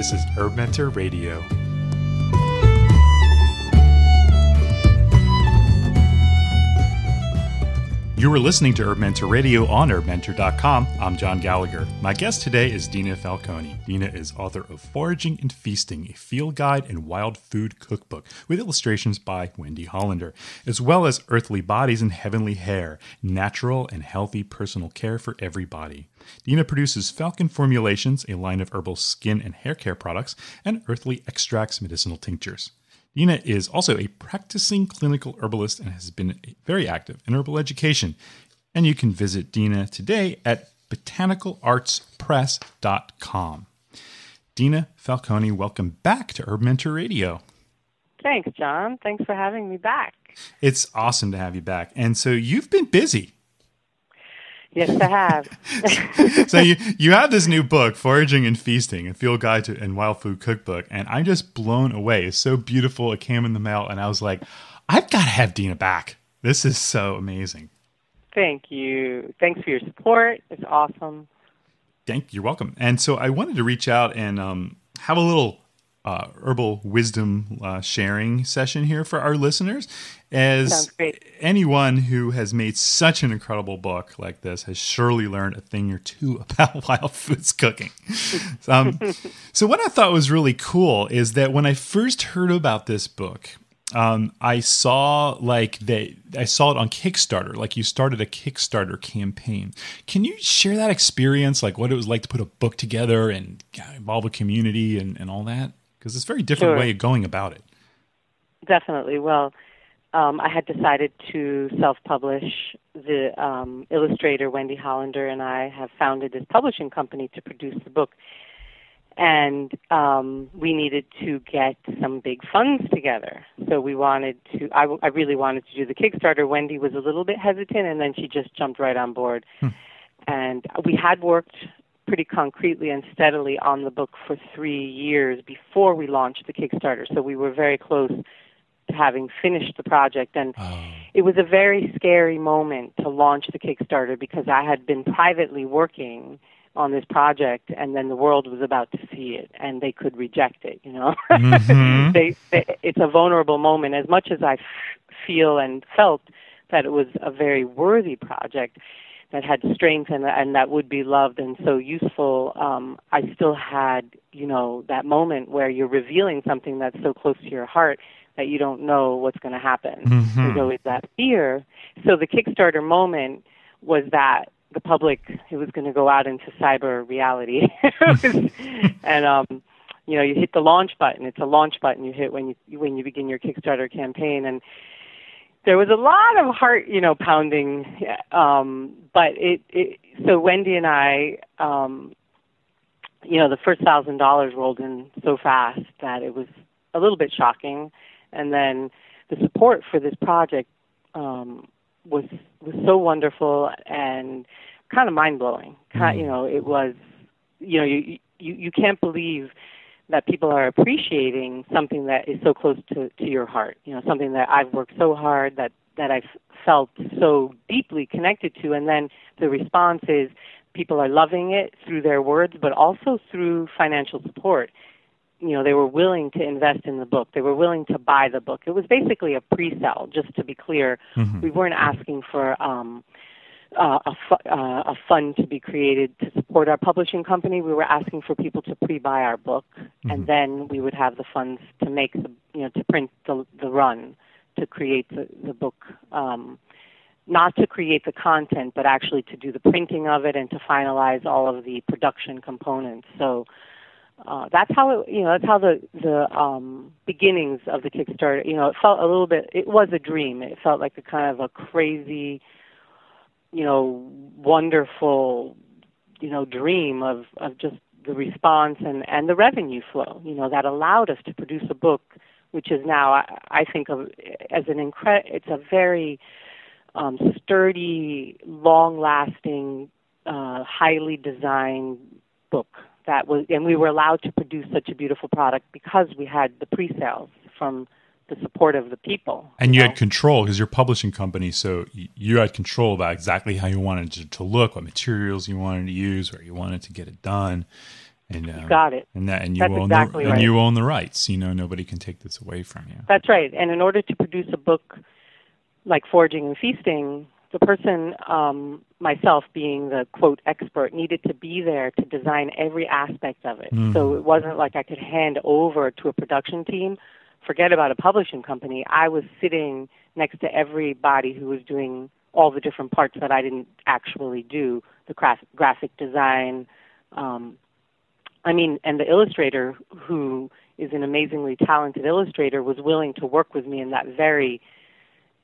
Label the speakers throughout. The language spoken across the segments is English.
Speaker 1: This is Herb Mentor Radio. You are listening to Herb Mentor Radio on herbmentor.com. I'm John Gallagher. My guest today is Dina Falconi. Dina is author of Foraging and Feasting, a field guide and wild food cookbook with illustrations by Wendy Hollander, as well as Earthly Bodies and Heavenly Hair, natural and healthy personal care for everybody. Dina produces Falconi Formulations, a line of herbal skin and hair care products, and Earthly Extracts medicinal tinctures. Dina is also a practicing clinical herbalist and has been very active in herbal education. And you can visit Dina today at botanicalartspress.com. Dina Falconi, welcome back to Herb Mentor Radio.
Speaker 2: Thanks, John. Thanks for having me back.
Speaker 1: It's awesome to have you back. And so you've been busy.
Speaker 2: Yes, I have.
Speaker 1: so you you have this new book, Foraging and Feasting, a field guide to and wild food cookbook, and I'm just blown away. It's so beautiful. It came in the mail, and I was like, I've got to have Dina back. This is so amazing.
Speaker 2: Thank you. Thanks for your support. It's awesome.
Speaker 1: Thank you. You're welcome. And so I wanted to reach out and um, have a little uh, herbal wisdom uh, sharing session here for our listeners. As anyone who has made such an incredible book like this has surely learned a thing or two about wild foods cooking. um, so, what I thought was really cool is that when I first heard about this book, um, I saw like that I saw it on Kickstarter. Like you started a Kickstarter campaign. Can you share that experience, like what it was like to put a book together and involve a community and, and all that? because it's a very different
Speaker 2: sure.
Speaker 1: way of going about it.
Speaker 2: Definitely. Well, um, I had decided to self-publish. The um, illustrator Wendy Hollander and I have founded this publishing company to produce the book, and um, we needed to get some big funds together. So we wanted to. I, I really wanted to do the Kickstarter. Wendy was a little bit hesitant, and then she just jumped right on board. Hmm. And we had worked pretty concretely and steadily on the book for three years before we launched the Kickstarter. So we were very close having finished the project. And oh. it was a very scary moment to launch the Kickstarter because I had been privately working on this project and then the world was about to see it and they could reject it you know mm-hmm. they, they, it's a vulnerable moment as much as I f- feel and felt that it was a very worthy project that had strength and and that would be loved and so useful um i still had you know that moment where you're revealing something that's so close to your heart that you don't know what's going to happen mm-hmm. there's always that fear so the kickstarter moment was that the public it was going to go out into cyber reality and um you know you hit the launch button it's a launch button you hit when you when you begin your kickstarter campaign and there was a lot of heart, you know, pounding. Um, but it, it, so Wendy and I, um, you know, the first thousand dollars rolled in so fast that it was a little bit shocking. And then the support for this project um, was was so wonderful and kind of mind blowing. Mm. You know, it was, you know, you you you can't believe that people are appreciating something that is so close to, to your heart. You know, something that I've worked so hard that that I've felt so deeply connected to, and then the response is people are loving it through their words, but also through financial support. You know, they were willing to invest in the book. They were willing to buy the book. It was basically a pre-sale, just to be clear. Mm-hmm. We weren't asking for um, uh, a, fu- uh, a fund to be created to support our publishing company. We were asking for people to pre-buy our book, mm-hmm. and then we would have the funds to make the, you know, to print the the run, to create the the book. Um, not to create the content, but actually to do the printing of it and to finalize all of the production components. So uh, that's how it, you know, that's how the the um, beginnings of the Kickstarter. You know, it felt a little bit. It was a dream. It felt like a kind of a crazy you know, wonderful, you know, dream of, of just the response and, and the revenue flow, you know, that allowed us to produce a book, which is now, I, I think of as an incredible, it's a very um, sturdy, long-lasting, uh, highly designed book that was, and we were allowed to produce such a beautiful product because we had the pre-sales from the support of the people.
Speaker 1: And you, know? had control because you're a publishing company, so you had control about exactly how you wanted to, to, look, what materials you wanted to use, where you wanted to get it done.
Speaker 2: And you got it.
Speaker 1: And that, and you That's own exactly the, right. and you own the rights. You know, nobody can take this away from you.
Speaker 2: That's right. And in order to produce a book like Foraging and Feasting, the person, um, myself being the quote expert, needed to be there to design every aspect of it. Mm. So it wasn't like I could hand over to a production team. Forget about a publishing company. I was sitting next to everybody who was doing all the different parts that I didn't actually do the graph- graphic design. Um, I mean, and the illustrator, who is an amazingly talented illustrator, was willing to work with me in that very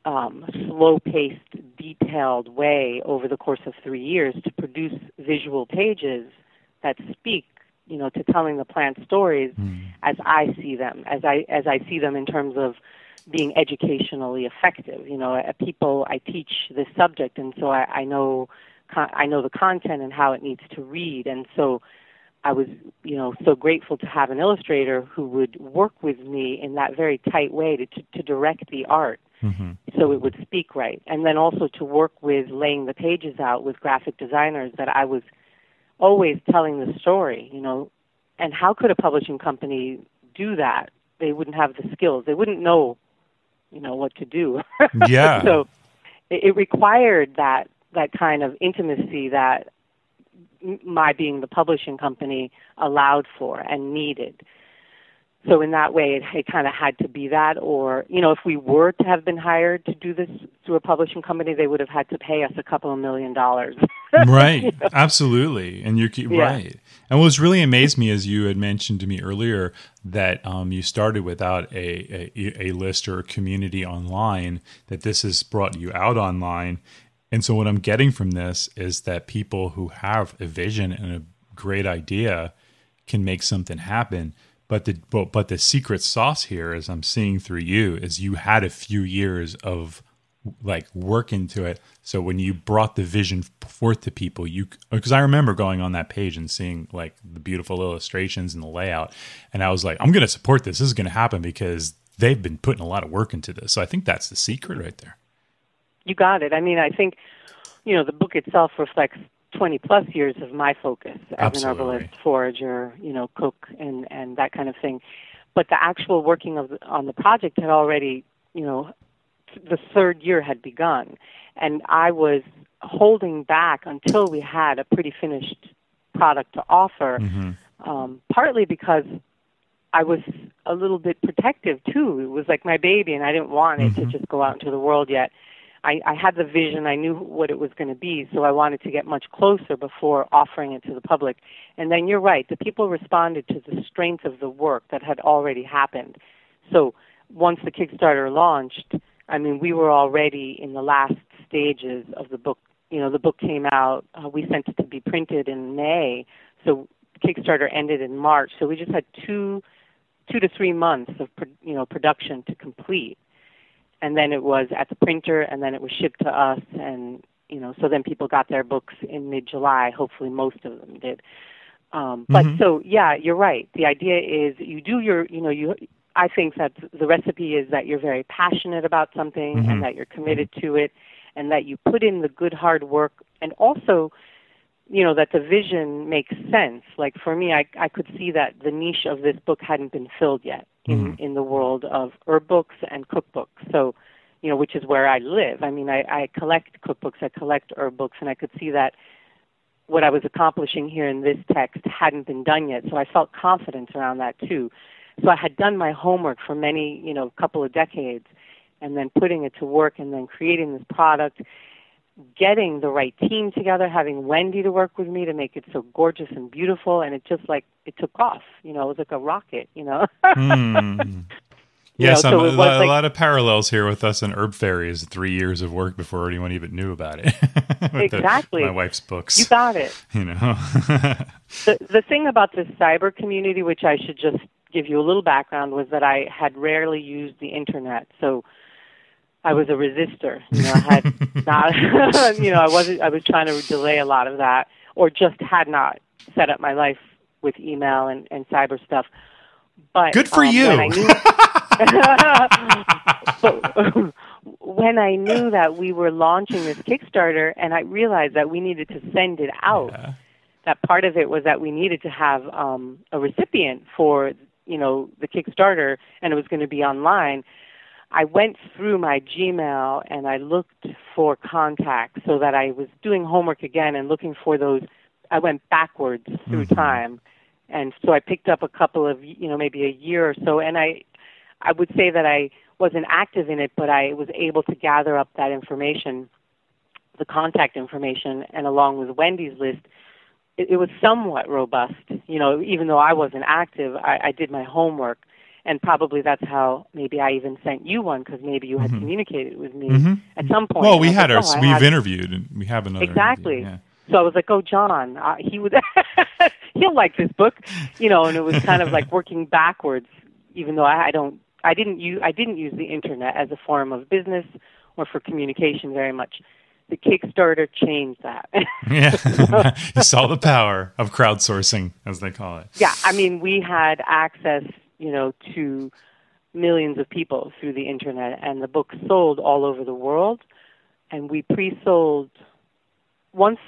Speaker 2: um, slow-paced, detailed way over the course of three years to produce visual pages that speak, you know, to telling the plant stories mm. as I see them, as I as I see them in terms of being educationally effective. You know, people I teach this subject, and so I, I know I know the content and how it needs to read, and so I was, you know, so grateful to have an illustrator who would work with me in that very tight way to to, to direct the art. Mm-hmm. So it would speak right, and then also to work with laying the pages out with graphic designers that I was always telling the story, you know, and how could a publishing company do that? They wouldn't have the skills. They wouldn't know you know what to do.
Speaker 1: Yeah.
Speaker 2: so it, it required that that kind of intimacy that my being the publishing company allowed for and needed so in that way, it, it kind of had to be that. Or you know, if we were to have been hired to do this through a publishing company, they would have had to pay us a couple of million dollars.
Speaker 1: right. you know? Absolutely. And you're yeah. right. And what really amazed me, as you had mentioned to me earlier, that um, you started without a, a, a list or a community online. That this has brought you out online. And so, what I'm getting from this is that people who have a vision and a great idea can make something happen but the but, but the secret sauce here, as I'm seeing through you, is you had a few years of like work into it. So when you brought the vision forth to people, you because I remember going on that page and seeing like the beautiful illustrations and the layout, and I was like, I'm going to support this. This is going to happen because they've been putting a lot of work into this. So I think that's the secret right there.
Speaker 2: You got it. I mean, I think you know the book itself reflects 20 plus years of my focus as
Speaker 1: Absolutely.
Speaker 2: an herbalist, forager, you know, cook and and that kind of thing. But the actual working of on the project had already, you know, the third year had begun, and I was holding back until we had a pretty finished product to offer. Mm-hmm. Um, partly because I was a little bit protective too. It was like my baby, and I didn't want it mm-hmm. to just go out into the world yet. I, I had the vision, I knew what it was going to be, so I wanted to get much closer before offering it to the public. And then you're right, the people responded to the strength of the work that had already happened. So once the Kickstarter launched, I mean, we were already in the last stages of the book. You know, the book came out, uh, we sent it to be printed in May, so Kickstarter ended in March. So we just had two, two to three months of, you know, production to complete and then it was at the printer, and then it was shipped to us, and you know, so then people got their books in mid-July. Hopefully, most of them did. Um, but mm-hmm. so, yeah, you're right. The idea is you do your, you know, you. I think that the recipe is that you're very passionate about something mm-hmm. and that you're committed to it, and that you put in the good hard work, and also you know that the vision makes sense like for me i i could see that the niche of this book hadn't been filled yet in mm. in the world of herb books and cookbooks. So you know which is where i live. I mean i i collect cookbooks i collect herb books and i could see that what i was accomplishing here in this text hadn't been done yet. So i felt confidence around that too. So i had done my homework for many you know couple of decades and then putting it to work and then creating this product getting the right team together, having Wendy to work with me to make it so gorgeous and beautiful, and it just like it took off. You know, it was like a rocket. You know.
Speaker 1: mm. Yes, know, so a, like, lot of parallels here with us and Herb Fairies. Three years of work before anyone even knew about it.
Speaker 2: exactly.
Speaker 1: The, my wife's books.
Speaker 2: You got it.
Speaker 1: You know.
Speaker 2: the the thing about this cyber community, which I should just give you a little background, was that I had rarely used the internet. So I was a resistor. You know, I had not, you know, I wasn't, I was trying to delay a lot of that or just had not set up my life with email and, and cyber stuff. But
Speaker 1: good for um, you.
Speaker 2: When I, knew, but, when I knew that we were launching this Kickstarter and I realized that we needed to send it out, yeah. that part of it was that we needed to have um, a recipient for you know the Kickstarter, and it was going to be online. I went through my Gmail and I looked for contacts so that I was doing homework again and looking for those. I went backwards through mm-hmm. time, and so I picked up a couple of you know maybe a year or so, and I I would say that I wasn't active in it, but I was able to gather up that information, the contact information, and along with Wendy's list, it, it was somewhat robust. You know, even though I wasn't active, I, I did my homework, and probably that's how maybe I even sent you one because maybe you had mm-hmm. communicated with me mm-hmm. at some point.
Speaker 1: Well, we had like, our oh, we've interviewed and we have another
Speaker 2: exactly.
Speaker 1: Yeah.
Speaker 2: So I was like, "Oh, John, uh, he would, he'll like this book," you know. And it was kind of like working backwards, even though I, I don't I didn't use I didn't use the internet as a form of business or for communication very much. The Kickstarter changed that.
Speaker 1: yeah, you saw the power of crowdsourcing, as they call it.
Speaker 2: Yeah, I mean, we had access, you know, to millions of people through the internet, and the book sold all over the world. And we pre-sold once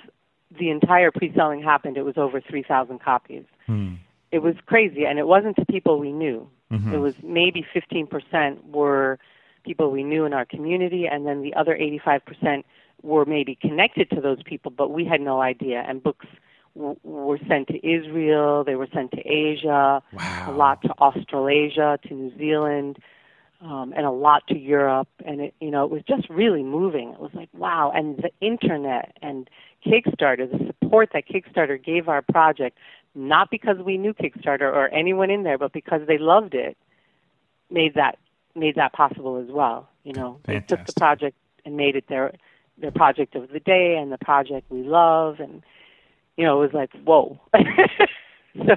Speaker 2: the entire pre-selling happened. It was over three thousand copies. Hmm. It was crazy, and it wasn't to people we knew. Mm-hmm. It was maybe 15% were people we knew in our community, and then the other 85% were maybe connected to those people, but we had no idea. And books were sent to Israel, they were sent to Asia,
Speaker 1: wow.
Speaker 2: a lot to Australasia, to New Zealand, um, and a lot to Europe. And it, you know, it was just really moving. It was like wow. And the internet and Kickstarter, the support that Kickstarter gave our project not because we knew Kickstarter or anyone in there, but because they loved it, made that made that possible as well. You know,
Speaker 1: Fantastic.
Speaker 2: they took the project and made it their their project of the day and the project we love, and you know, it was like whoa. so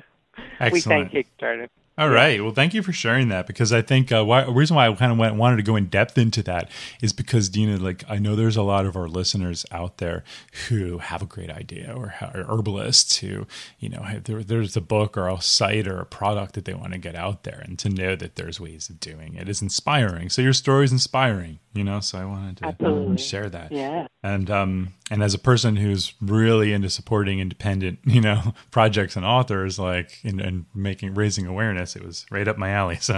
Speaker 1: Excellent.
Speaker 2: we thank Kickstarter.
Speaker 1: All right. Well, thank you for sharing that because I think uh, why, the reason why I kind of went, wanted to go in depth into that is because Dina, like I know there's a lot of our listeners out there who have a great idea or are herbalists who, you know, there, there's a book or a site or a product that they want to get out there, and to know that there's ways of doing it is inspiring. So your story is inspiring, you know. So I wanted to
Speaker 2: Absolutely.
Speaker 1: share that.
Speaker 2: Yeah.
Speaker 1: And um and as a person who's really into supporting independent, you know, projects and authors, like and, and making raising awareness, it was right up my alley. So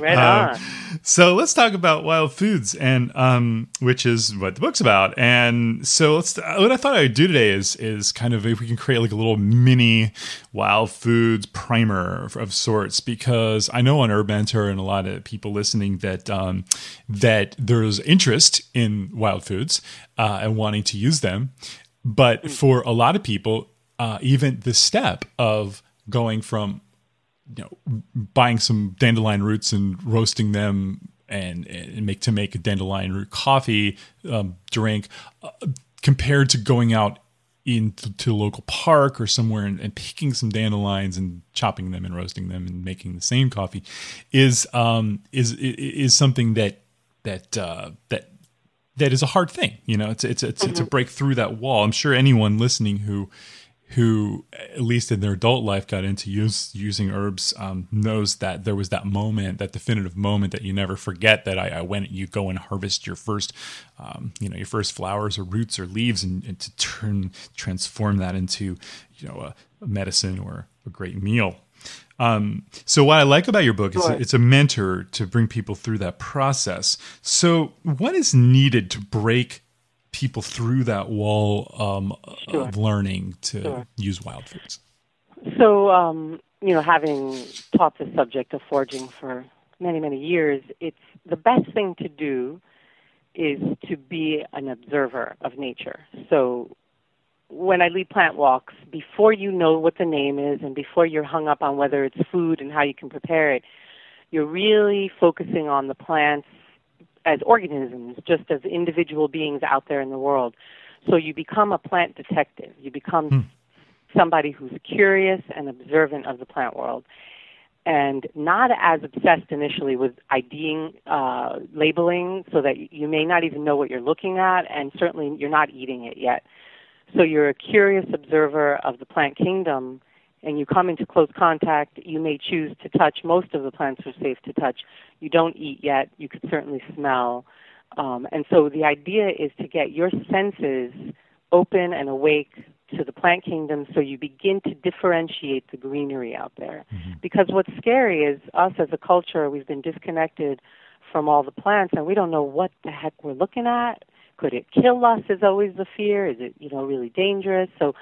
Speaker 2: right um, on.
Speaker 1: So let's talk about wild foods, and um, which is what the book's about. And so let's. What I thought I'd do today is is kind of if we can create like a little mini wild foods primer of sorts, because I know on Mentor and a lot of people listening that um, that there's interest in wild foods uh, and wanting to use them. But mm. for a lot of people, uh, even the step of going from you know buying some dandelion roots and roasting them and, and make to make a dandelion root coffee um, drink uh, compared to going out into to a local park or somewhere and, and, picking some dandelions and chopping them and roasting them and making the same coffee is um, is is something that that uh, that that is a hard thing. You know, it's it's it's, mm-hmm. it's a mm-hmm. break through that wall. I'm sure anyone listening who who at least in their adult life got into use, using herbs um, knows that there was that moment, that definitive moment that you never forget. That I, I went, you go and harvest your first, um, you know, your first flowers or roots or leaves, and, and to turn transform that into, you know, a, a medicine or a great meal. Um, so what I like about your book is sure. it's a mentor to bring people through that process. So what is needed to break people through that wall um, sure. of learning to sure. use wild foods?
Speaker 2: So um, you know, having taught the subject of foraging for many many years, it's the best thing to do is to be an observer of nature. So when I lead plant walks, before you know what the name is and before you're hung up on whether it's food and how you can prepare it, you're really focusing on the plants as organisms, just as individual beings out there in the world. So you become a plant detective. You become hmm. somebody who's curious and observant of the plant world. And not as obsessed initially with IDing, uh, labeling, so that you may not even know what you're looking at, and certainly you're not eating it yet. So you're a curious observer of the plant kingdom and you come into close contact, you may choose to touch. Most of the plants are safe to touch. You don't eat yet. You could certainly smell. Um, and so the idea is to get your senses open and awake to the plant kingdom so you begin to differentiate the greenery out there. Mm-hmm. Because what's scary is us as a culture, we've been disconnected from all the plants and we don't know what the heck we're looking at. Could it kill us is always the fear. Is it, you know, really dangerous? So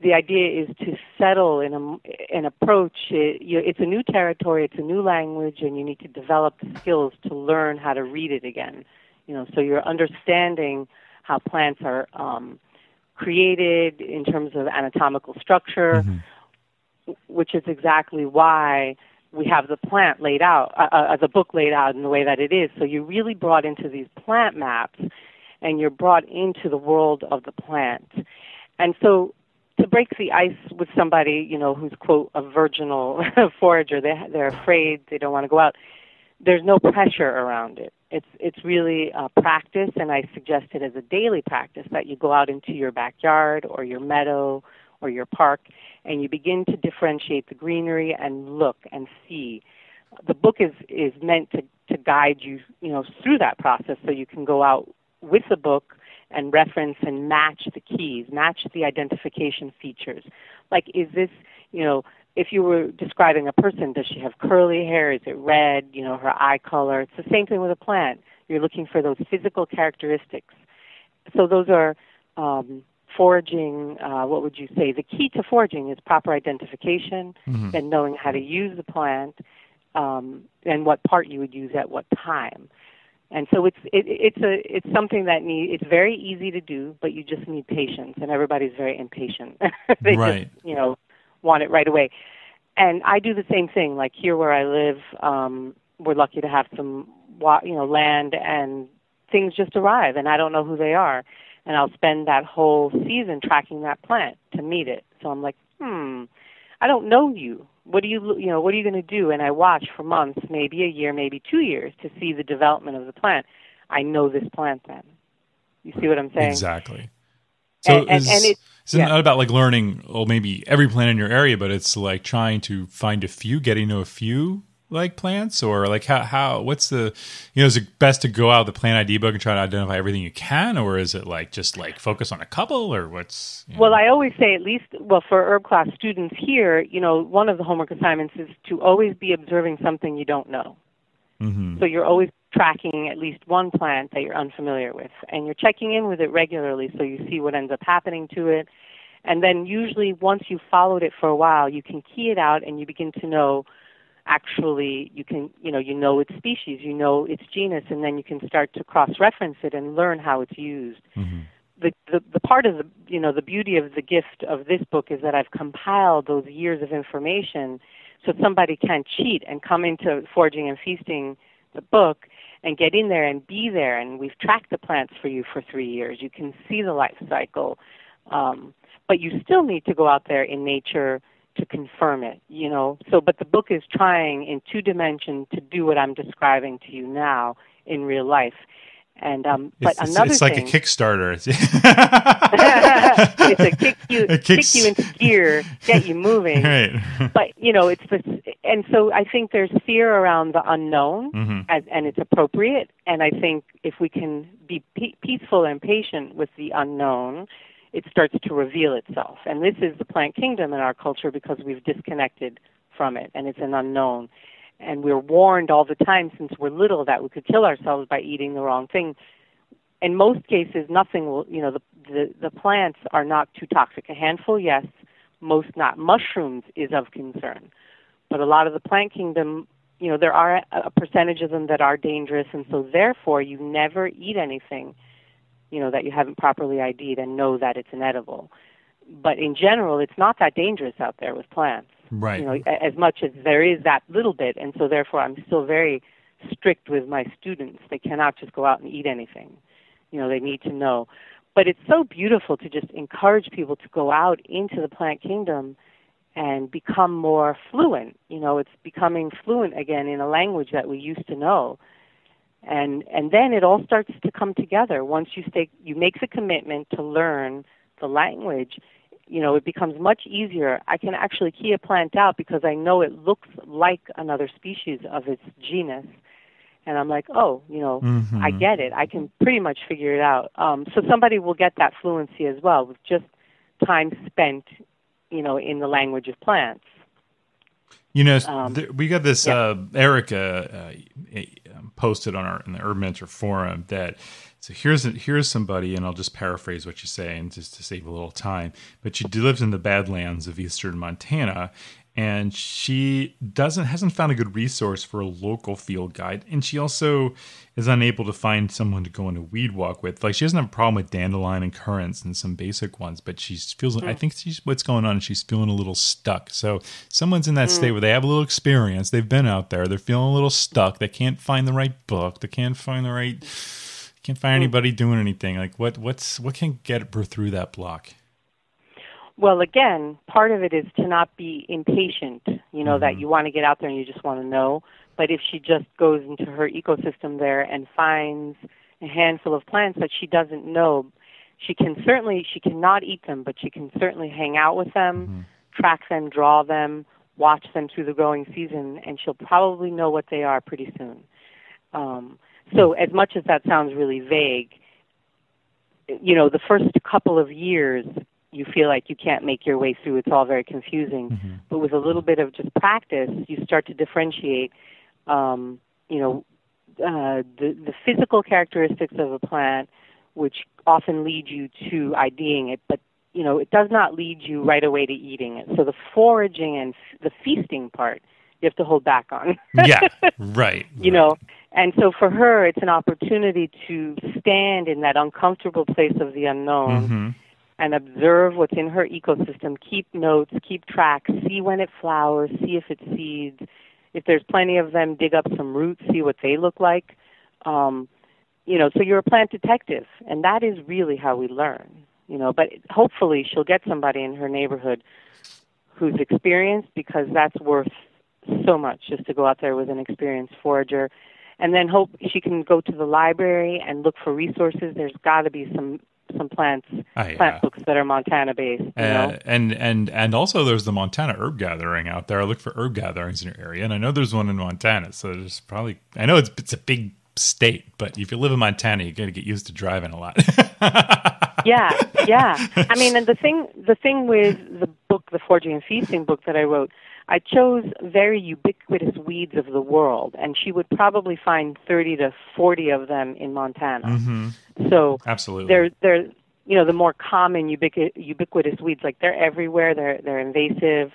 Speaker 2: the idea is to settle in a, an approach. It, you, it's a new territory, it's a new language, and you need to develop the skills to learn how to read it again. You know, so you're understanding how plants are um, created in terms of anatomical structure, mm-hmm. which is exactly why we have the plant laid out, uh, uh, the book laid out in the way that it is. So you're really brought into these plant maps, and you're brought into the world of the plant. And so to break the ice with somebody, you know, who's quote a virginal forager, they they're afraid, they don't want to go out. There's no pressure around it. It's it's really a practice, and I suggest it as a daily practice that you go out into your backyard or your meadow or your park, and you begin to differentiate the greenery and look and see. The book is is meant to to guide you, you know, through that process, so you can go out with the book and reference and match the keys, match the identification features. Like, is this, you know, if you were describing a person, does she have curly hair? Is it red? You know, her eye color. It's the same thing with a plant. You're looking for those physical characteristics. So those are um, foraging. Uh, what would you say? The key to foraging is proper identification mm-hmm. and knowing how to use the plant um, and what part you would use at what time. And so it's it, it's a it's something that need it's very easy to do, but you just need patience, and everybody's very impatient. they
Speaker 1: right.
Speaker 2: just you know want it right away. And I do the same thing. Like here where I live, um, we're lucky to have some you know land and things just arrive, and I don't know who they are, and I'll spend that whole season tracking that plant to meet it. So I'm like, hmm, I don't know you what do you you know what are you going to do? And i watch for months maybe a year maybe two years to see the development of the plant. I know this plant then. You see what i'm saying?
Speaker 1: Exactly. So and, and, and it's, it's yeah. not about like learning well maybe every plant in your area but it's like trying to find a few getting to a few like plants or like how how what's the you know is it best to go out the plant id book and try to identify everything you can or is it like just like focus on a couple or what's
Speaker 2: you know? well i always say at least well for herb class students here you know one of the homework assignments is to always be observing something you don't know mm-hmm. so you're always tracking at least one plant that you're unfamiliar with and you're checking in with it regularly so you see what ends up happening to it and then usually once you've followed it for a while you can key it out and you begin to know actually you can you know you know its species you know its genus and then you can start to cross reference it and learn how it's used. Mm-hmm. the, the the part of the you know the beauty of the gift of this book is that I've compiled those years of information so somebody can cheat and come into foraging and feasting the book and get in there and be there. And we've tracked the plants for you for three years. You can see the life cycle um, but you still need to go out there in nature to confirm it, you know. So, but the book is trying in two dimensions to do what I'm describing to you now in real life. And um, but
Speaker 1: it's,
Speaker 2: another
Speaker 1: it's like
Speaker 2: thing,
Speaker 1: a Kickstarter.
Speaker 2: it's a kick you kicks... kick you into gear, get you moving.
Speaker 1: Right.
Speaker 2: but you know, it's this, and so I think there's fear around the unknown, mm-hmm. as, and it's appropriate. And I think if we can be pe- peaceful and patient with the unknown, it starts to reveal itself. And this is the plant kingdom in our culture because we've disconnected from it and it's an unknown. And we're warned all the time since we're little that we could kill ourselves by eating the wrong thing. In most cases, nothing will, you know, the, the, the plants are not too toxic. A handful, yes, most not. Mushrooms is of concern. But a lot of the plant kingdom, you know, there are a percentage of them that are dangerous, and so therefore you never eat anything you know, that you haven't properly ID'd and know that it's inedible. But in general, it's not that dangerous out there with plants.
Speaker 1: Right.
Speaker 2: You know, as much as there is that little bit, and so therefore I'm still very strict with my students. They cannot just go out and eat anything. You know, they need to know. But it's so beautiful to just encourage people to go out into the plant kingdom and become more fluent. You know, it's becoming fluent again in a language that we used to know and and then it all starts to come together. Once you stay you make the commitment to learn the language you know it becomes much easier. I can actually key a plant out because i know it looks like another species of its genus. And i'm like oh you know mm-hmm. i get it. I can pretty much figure it out. Um, so somebody will get that fluency as well with just time spent, you know, in the language of plants.
Speaker 1: You know, um, th- we got this. Yeah. Uh, Erica uh, um, posted on our in the Herb Mentor forum that so here's a, here's somebody, and I'll just paraphrase what you say, and just to save a little time. But she lives in the Badlands of eastern Montana, and she doesn't hasn't found a good resource for a local field guide. And she also is unable to find someone to go on a weed walk with. Like she doesn't have a problem with dandelion and currants and some basic ones but she feels mm. i think she's what's going on she's feeling a little stuck. So someone's in that mm. state where they have a little experience. They've been out there. They're feeling a little stuck. They can't find the right book. They can't find the right can't find mm. anybody doing anything. Like what what's what can get her through that block
Speaker 2: well, again, part of it is to not be impatient, you know, mm-hmm. that you want to get out there and you just want to know. But if she just goes into her ecosystem there and finds a handful of plants that she doesn't know, she can certainly, she cannot eat them, but she can certainly hang out with them, mm-hmm. track them, draw them, watch them through the growing season, and she'll probably know what they are pretty soon. Um, so, as much as that sounds really vague, you know, the first couple of years you feel like you can't make your way through. It's all very confusing. Mm-hmm. But with a little bit of just practice, you start to differentiate, um, you know, uh, the, the physical characteristics of a plant, which often lead you to IDing it, but you know, it does not lead you right away to eating it. So the foraging and f- the feasting part, you have to hold back on.
Speaker 1: yeah, right.
Speaker 2: You
Speaker 1: right.
Speaker 2: know, and so for her, it's an opportunity to stand in that uncomfortable place of the unknown. Mm-hmm and observe what's in her ecosystem, keep notes, keep track, see when it flowers, see if it seeds. If there's plenty of them, dig up some roots, see what they look like. Um, you know, so you're a plant detective, and that is really how we learn. You know, but hopefully she'll get somebody in her neighborhood who's experienced because that's worth so much just to go out there with an experienced forager and then hope she can go to the library and look for resources. There's got to be some some plants oh, yeah. plant books that are Montana based. Uh,
Speaker 1: and and and also there's the Montana herb gathering out there. I look for herb gatherings in your area, and I know there's one in Montana. So there's probably I know it's it's a big state, but if you live in Montana, you got to get used to driving a lot.
Speaker 2: yeah, yeah. I mean, and the thing the thing with the book, the Foraging and Feasting book that I wrote I chose very ubiquitous weeds of the world, and she would probably find 30 to 40 of them in Montana.
Speaker 1: Mm-hmm.
Speaker 2: So
Speaker 1: absolutely,
Speaker 2: they're they're you know the more common ubiqu- ubiquitous weeds like they're everywhere. They're they're invasive,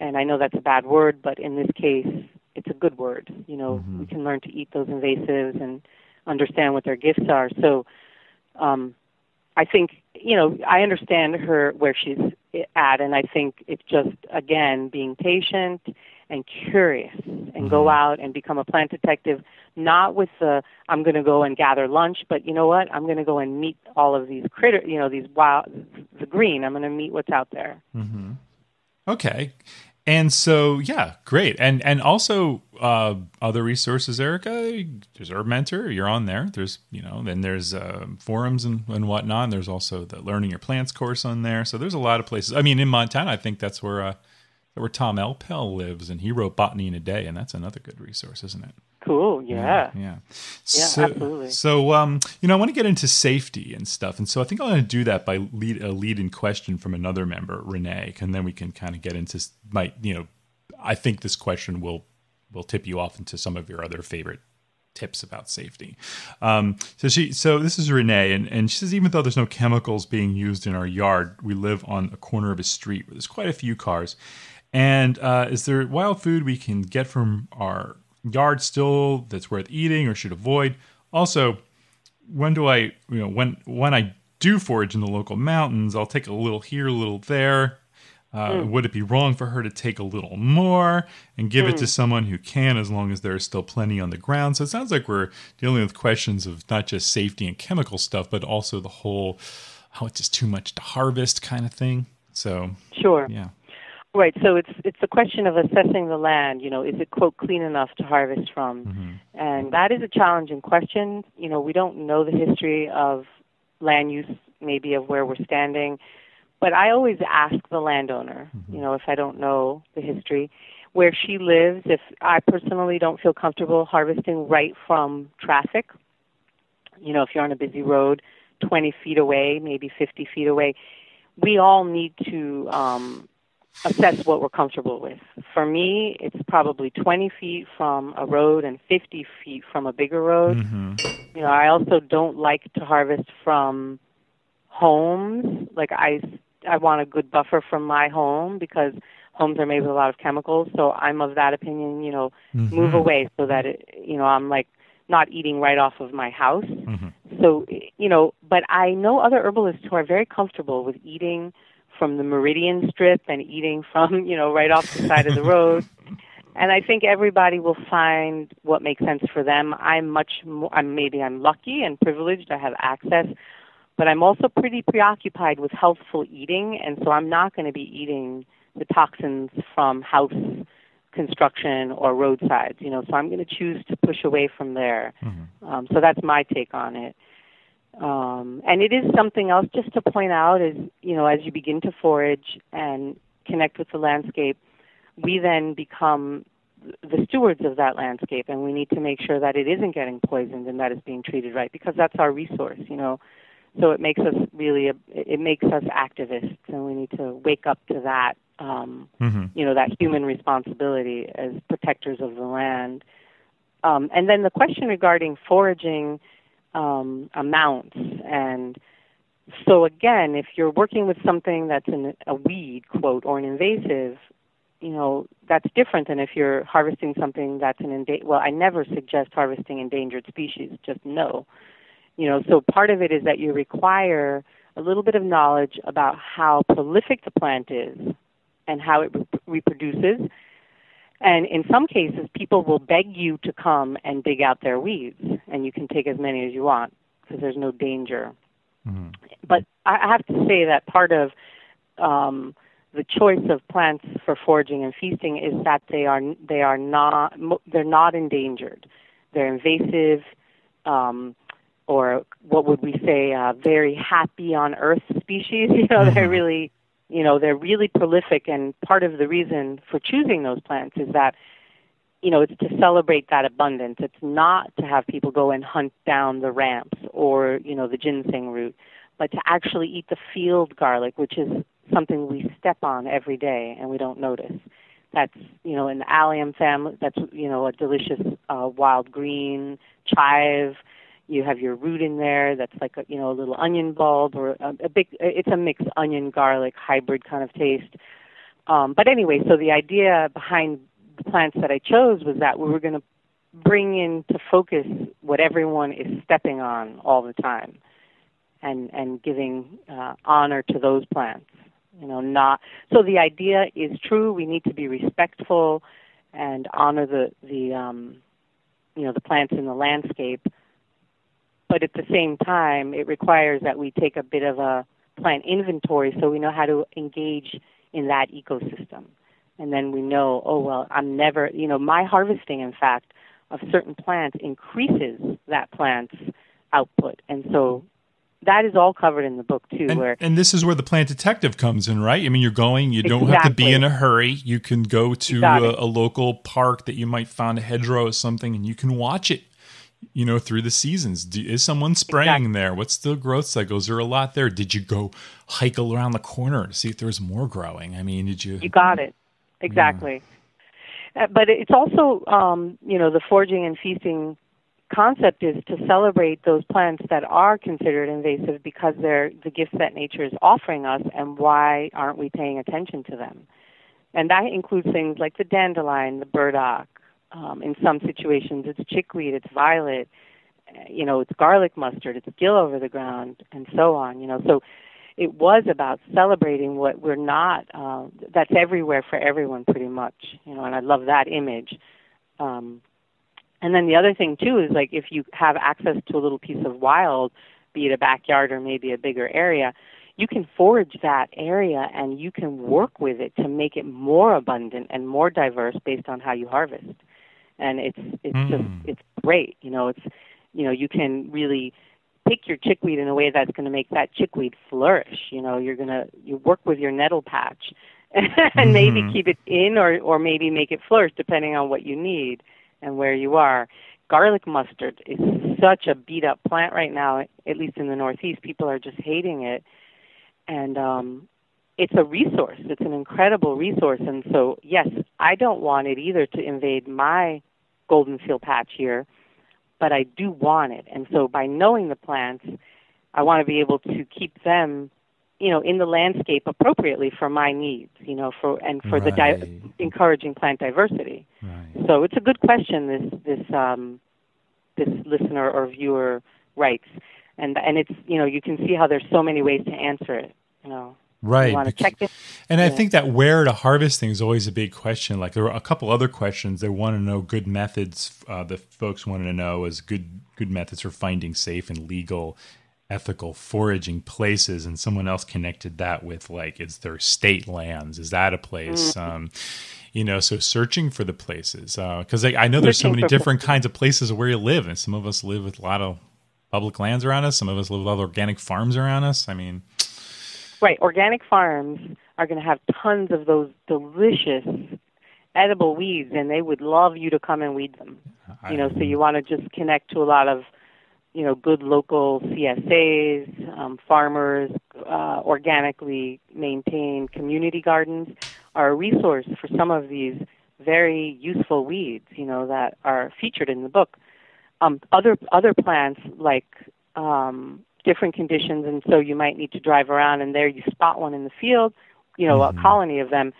Speaker 2: and I know that's a bad word, but in this case, it's a good word. You know, mm-hmm. we can learn to eat those invasives and understand what their gifts are. So, um, I think you know I understand her where she's at, and I think it's just again being patient and curious, and mm-hmm. go out and become a plant detective. Not with the I'm going to go and gather lunch, but you know what? I'm going to go and meet all of these critter, you know, these wild, the green. I'm going to meet what's out there.
Speaker 1: Mm-hmm. Okay, and so, yeah, great. And and also uh, other resources, Erica. There's Herb Mentor. You're on there. There's you know, then there's uh, forums and, and whatnot. And there's also the Learning Your Plants course on there. So there's a lot of places. I mean, in Montana, I think that's where uh, where Tom Elpel lives, and he wrote Botany in a Day, and that's another good resource, isn't it?
Speaker 2: Cool. Yeah.
Speaker 1: Yeah.
Speaker 2: Yeah.
Speaker 1: So,
Speaker 2: absolutely.
Speaker 1: So, um, you know, I want to get into safety and stuff, and so I think I'm going to do that by lead a lead in question from another member, Renee, and then we can kind of get into my, you know, I think this question will will tip you off into some of your other favorite tips about safety. Um, so she, so this is Renee, and, and she says even though there's no chemicals being used in our yard, we live on a corner of a street where there's quite a few cars. And uh, is there wild food we can get from our yard still that's worth eating or should avoid? Also, when do I, you know, when when I do forage in the local mountains, I'll take a little here, a little there. Uh, mm. Would it be wrong for her to take a little more and give mm. it to hmm. someone who can, as long as there is still plenty on the ground? So it sounds like we're dealing with questions of not just safety and chemical stuff, but also the whole, oh, it's just too much to harvest kind of thing. So
Speaker 2: sure,
Speaker 1: yeah.
Speaker 2: Right. So it's it's a question of assessing the land. You know, is it quote clean enough to harvest from? Mm-hmm. And that is a challenging question. You know, we don't know the history of land use, maybe of where we're standing, but I always ask the landowner. Mm-hmm. You know, if I don't know the history, where she lives. If I personally don't feel comfortable harvesting right from traffic, you know, if you're on a busy road, 20 feet away, maybe 50 feet away, we all need to um, assess what we're comfortable with. For me, it's probably 20 feet from a road and 50 feet from a bigger road. Mm-hmm. You know, I also don't like to harvest from homes. Like I, I want a good buffer from my home because homes are made with a lot of chemicals. So I'm of that opinion. You know, mm-hmm. move away so that it, you know I'm like not eating right off of my house. Mm-hmm. So you know, but I know other herbalists who are very comfortable with eating from the meridian strip and eating from you know right off the side of the road. And I think everybody will find what makes sense for them. I'm much more. I'm maybe I'm lucky and privileged. I have access, but I'm also pretty preoccupied with healthful eating, and so I'm not going to be eating the toxins from house construction or roadsides. You know, so I'm going to choose to push away from there. Mm-hmm. Um, so that's my take on it. Um, and it is something else just to point out is, you know, as you begin to forage and connect with the landscape, we then become the stewards of that landscape and we need to make sure that it isn't getting poisoned and that it's being treated right because that's our resource, you know. So it makes us really, a, it makes us activists and we need to wake up to that, um, mm-hmm. you know, that human responsibility as protectors of the land. Um, and then the question regarding foraging, um, amounts. And so, again, if you're working with something that's an, a weed, quote, or an invasive, you know, that's different than if you're harvesting something that's an endangered. Well, I never suggest harvesting endangered species, just no. You know, so part of it is that you require a little bit of knowledge about how prolific the plant is and how it re- reproduces and in some cases, people will beg you to come and dig out their weeds, and you can take as many as you want because there's no danger. Mm-hmm. But I have to say that part of um, the choice of plants for foraging and feasting is that they are they are not they're not endangered. They're invasive, um, or what would we say, uh, very happy on earth species. You know, mm-hmm. they're really you know they're really prolific and part of the reason for choosing those plants is that you know it's to celebrate that abundance. It's not to have people go and hunt down the ramps or you know the ginseng root but to actually eat the field garlic which is something we step on every day and we don't notice. That's you know in the allium family that's you know a delicious uh, wild green chive you have your root in there that's like a you know a little onion bulb or a, a big it's a mixed onion garlic hybrid kind of taste. Um, but anyway so the idea behind the plants that i chose was that we were going to bring into focus what everyone is stepping on all the time and and giving uh, honor to those plants you know not so the idea is true. We need to be respectful and honor the the um you know the plants in the landscape but at the same time, it requires that we take a bit of a plant inventory so we know how to engage in that ecosystem. And then we know, oh, well, I'm never, you know, my harvesting, in fact, of certain plants increases that plant's output. And so that is all covered in the book too.
Speaker 1: And,
Speaker 2: where
Speaker 1: and this is where the plant detective comes in, right? I mean, you're going, you don't have to be in a hurry. You can go to a, a, local park that you might find a hedgerow or something, and you can watch it you know, through the seasons? Do, is someone spraying exactly. there? What's the growth cycle? Is there a lot there? Did you go hike around the corner to see if there was more growing? I mean, did you?
Speaker 2: You got it exactly. Yeah. Uh, but it's also, um, you know, the foraging and feasting concept is to celebrate those plants that are considered invasive because they're the gifts that nature is offering us, and why aren't we paying attention to them? And that includes things like the dandelion, the burdock, um, in some situations, it's chickweed, it's violet, uh, you know, it's garlic mustard, it's gill over the ground, and so on. You know, so it was about celebrating what we're not. Uh, that's everywhere for everyone, pretty much. You know, and I love that image. Um, and then the other thing too is like if you have access to a little piece of wild, be it a backyard or maybe a bigger area, you can forage that area and you can work with it to make it more abundant and more diverse based on how you harvest and it's it's mm. just it's great. You know, it's you know you can really pick your chickweed in a way that's going to make that chickweed flourish. You know, you're gonna you work with your nettle patch and mm-hmm. maybe keep it in or or maybe make it flourish depending on what you need and where you are. Garlic mustard is such a beat up plant right now, at least in the Northeast. People are just hating it. and um, it's a resource. It's an incredible resource, and so yes, I don't want it either to invade my golden seal patch here, but I do want it, and so by knowing the plants, I want to be able to keep them you know in the landscape appropriately for my needs you know for and for right. the di- encouraging plant diversity right. so it's a good question this this um this listener or viewer writes and and it's you know you can see how there's so many ways to answer it you know
Speaker 1: right you want to check it? and yeah. i think that where to harvest thing is always a big question. Like there are a couple other questions. They want to know good methods uh, the folks wanted to know is good good methods for finding safe and legal ethical foraging places and someone else connected that with like is there state lands? Is that a place? Mm-hmm. um, you know so searching for the places because uh, I, I, know there's so many different kinds of places where you live and some of us live with a lot of public lands around us some of us live with all organic farms around us. I mean
Speaker 2: right organic farms are going to have tons of those delicious edible weeds and they would love you to come and weed them you know so you want to just connect to a lot of you know, good local CSAs, um, farmers, uh, organically maintained community gardens are a resource for some of these very useful weeds, you know, that are featured in the book. Um, other other plants like um, different conditions, and so you might need to drive around, and there you spot one in the field, you know, mm-hmm. a colony of them,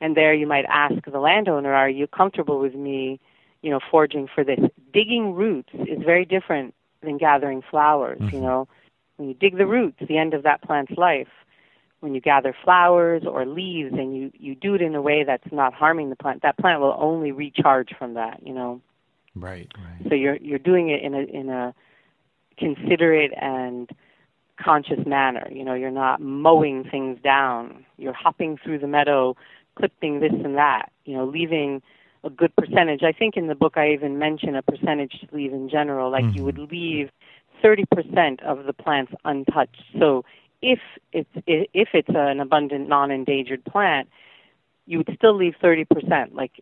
Speaker 2: and there you might ask the landowner, "Are you comfortable with me?" You know, foraging for this. Digging roots is very different than gathering flowers. Mm-hmm. You know, when you dig the roots, the end of that plant's life. When you gather flowers or leaves, and you you do it in a way that's not harming the plant, that plant will only recharge from that. You know.
Speaker 1: Right. Right.
Speaker 2: So you're you're doing it in a in a considerate and conscious manner. You know, you're not mowing things down. You're hopping through the meadow, clipping this and that. You know, leaving a good percentage. I think in the book I even mention a percentage to leave in general, like mm-hmm. you would leave 30% of the plants untouched. So if it's if it's an abundant non-endangered plant, you would still leave 30%. Like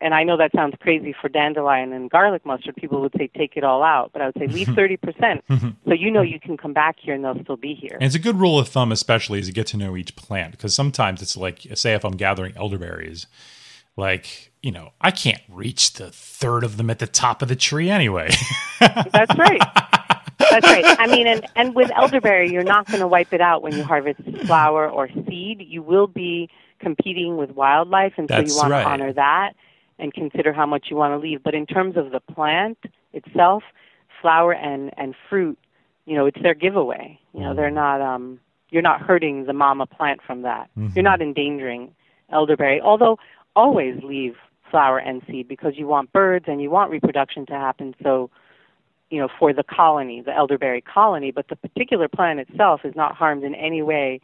Speaker 2: and I know that sounds crazy for dandelion and garlic mustard. People would say take it all out, but I would say leave 30%. Mm-hmm. so you know you can come back here and they'll still be here.
Speaker 1: And it's a good rule of thumb, especially as you get to know each plant, because sometimes it's like, say, if I'm gathering elderberries, like you know i can't reach the third of them at the top of the tree anyway
Speaker 2: that's right that's right i mean and and with elderberry you're not going to wipe it out when you harvest flower or seed you will be competing with wildlife and so that's you want right. to honor that and consider how much you want to leave but in terms of the plant itself flower and and fruit you know it's their giveaway you know they're not um you're not hurting the mama plant from that mm-hmm. you're not endangering elderberry although always leave flower and seed because you want birds and you want reproduction to happen. So, you know, for the colony, the elderberry colony, but the particular plant itself is not harmed in any way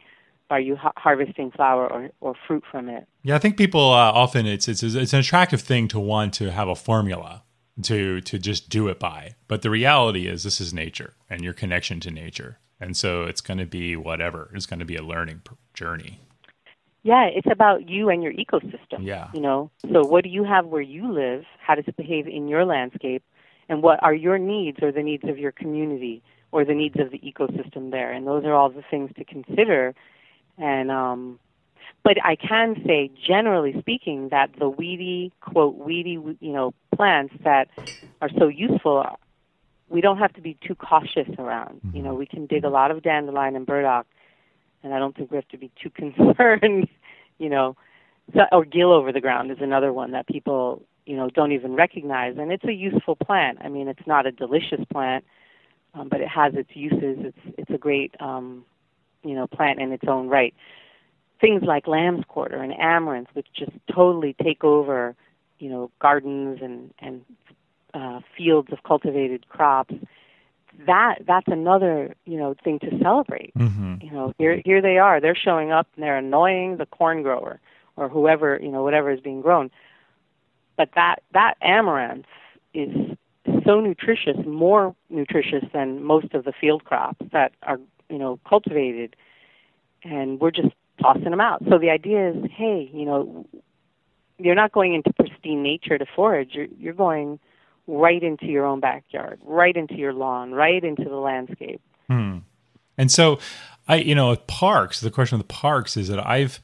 Speaker 2: by you ha- harvesting flower or, or fruit from it.
Speaker 1: Yeah, I think people uh, often it's, it's it's an attractive thing to want to have a formula to to just do it by, but the reality is this is nature and your connection to nature, and so it's going to be whatever. It's going to be a learning journey.
Speaker 2: Yeah, it's about you and your ecosystem.
Speaker 1: Yeah.
Speaker 2: You know, so what do you have where you live? How does it behave in your landscape? And what are your needs or the needs of your community or the needs of the ecosystem there? And those are all the things to consider. And, um, but I can say, generally speaking, that the weedy, quote, weedy, you know, plants that are so useful, we don't have to be too cautious around. Mm-hmm. You know, we can dig a lot of dandelion and burdock and I don't think we have to be too concerned. you know, so, or gill over the ground is another one that people you know don't even recognize, and it's a useful plant. I mean, it's not a delicious plant, um, but it has its uses. It's it's a great um, you know plant in its own right. Things like lamb's quarter and amaranth, which just totally take over, you know, gardens and and uh, fields of cultivated crops that that's another you know thing to celebrate. Mm-hmm. You know, here here they are. They're showing up and they're annoying the corn grower or whoever you know whatever is being grown. But that that amaranth is so nutritious, more nutritious than most of the field crops that are you know cultivated, and we're just tossing them out. So the idea is, hey, you know, you're not going into pristine nature to forage. You're you're going right into your own backyard, right into your lawn, right into the landscape.
Speaker 1: Hmm. And so I you know parks. The question of the parks is that I've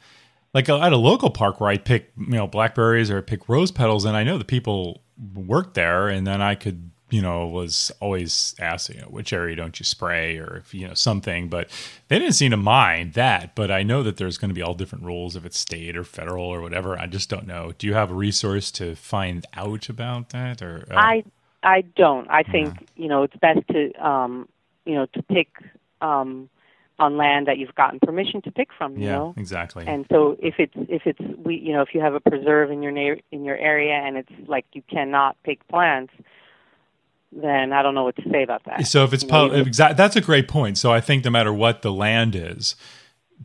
Speaker 1: like at a local park where I pick you know blackberries or I pick rose petals, and I know the people work there, and then I could you know was always asking you know, which area don't you spray or if you know something, but they didn't seem to mind that. But I know that there's going to be all different rules if it's state or federal or whatever. I just don't know. Do you have a resource to find out about that or?
Speaker 2: Uh, I I don't. I think yeah. you know it's best to um, you know to pick. Um, on land that you've gotten permission to pick from. You
Speaker 1: yeah,
Speaker 2: know
Speaker 1: exactly.
Speaker 2: And so if it's if it's we you know if you have a preserve in your na- in your area and it's like you cannot pick plants, then I don't know what to say about that.
Speaker 1: So if it's pub- exactly that's a great point. So I think no matter what the land is,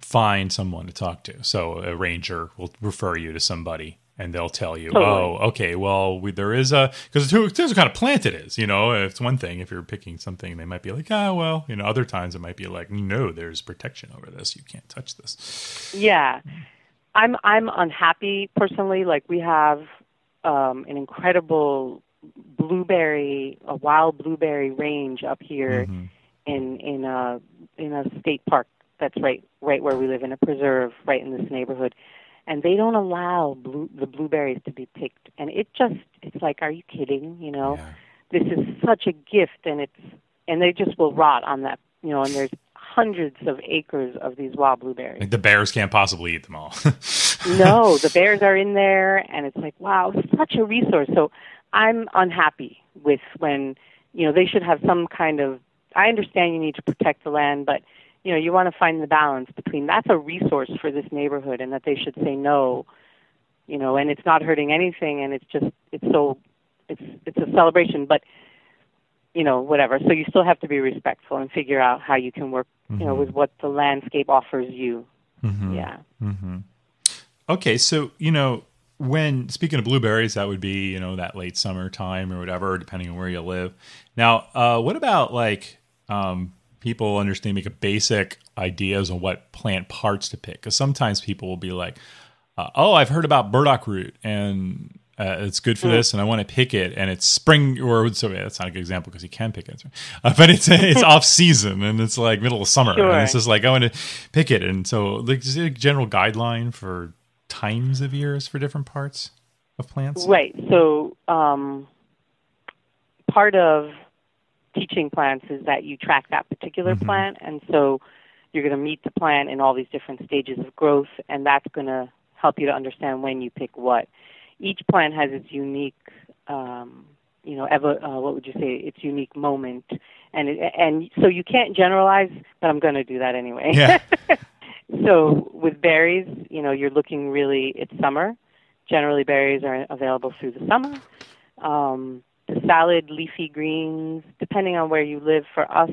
Speaker 1: find someone to talk to. So a ranger will refer you to somebody and they'll tell you, totally. oh, okay, well, we, there is a because there's a kind of plant it is. You know, it's one thing if you're picking something, they might be like, ah, oh, well, you know. Other times it might be like, no, there's protection over this. You can't touch this.
Speaker 2: Yeah, I'm I'm unhappy personally. Like we have um, an incredible blueberry, a wild blueberry range up here mm-hmm. in in a in a state park that's right right where we live in a preserve right in this neighborhood and they don't allow blue, the blueberries to be picked. And it just it's like, are you kidding? You know, yeah. this is such a gift, and it's and they just will rot on that. You know, and there's hundreds of acres of these wild blueberries.
Speaker 1: Like the bears can't possibly eat them all.
Speaker 2: no, the bears are in there, and it's like, wow, such a resource. So I'm unhappy with when you know they should have some kind of. I understand you need to protect the land, but you know you want to find the balance between that's a resource for this neighborhood and that they should say no you know and it's not hurting anything and it's just it's so it's it's a celebration but you know whatever so you still have to be respectful and figure out how you can work mm-hmm. you know with mm-hmm. what the landscape offers you mm-hmm. yeah
Speaker 1: mm-hmm. okay so you know when speaking of blueberries that would be you know that late summer time or whatever depending on where you live now uh, what about like um, people understanding make a basic ideas on what plant parts to pick because sometimes people will be like uh, oh i've heard about burdock root and uh, it's good for mm. this and i want to pick it and it's spring or so that's not a good example because you can pick it uh, but it's it's off season and it's like middle of summer sure. and it's just like i want to pick it and so like is it a general guideline for times of years for different parts of plants
Speaker 2: right so um, part of teaching plants is that you track that particular mm-hmm. plant, and so you're going to meet the plant in all these different stages of growth, and that's going to help you to understand when you pick what. Each plant has its unique, um, you know, ever, uh, what would you say? Its unique moment, and it, and so you can't generalize, but I'm going to do that anyway.
Speaker 1: Yeah.
Speaker 2: so with berries, you know, you're looking really. It's summer. Generally, berries are available through the summer. Um, the salad, leafy greens, depending on where you live, for us,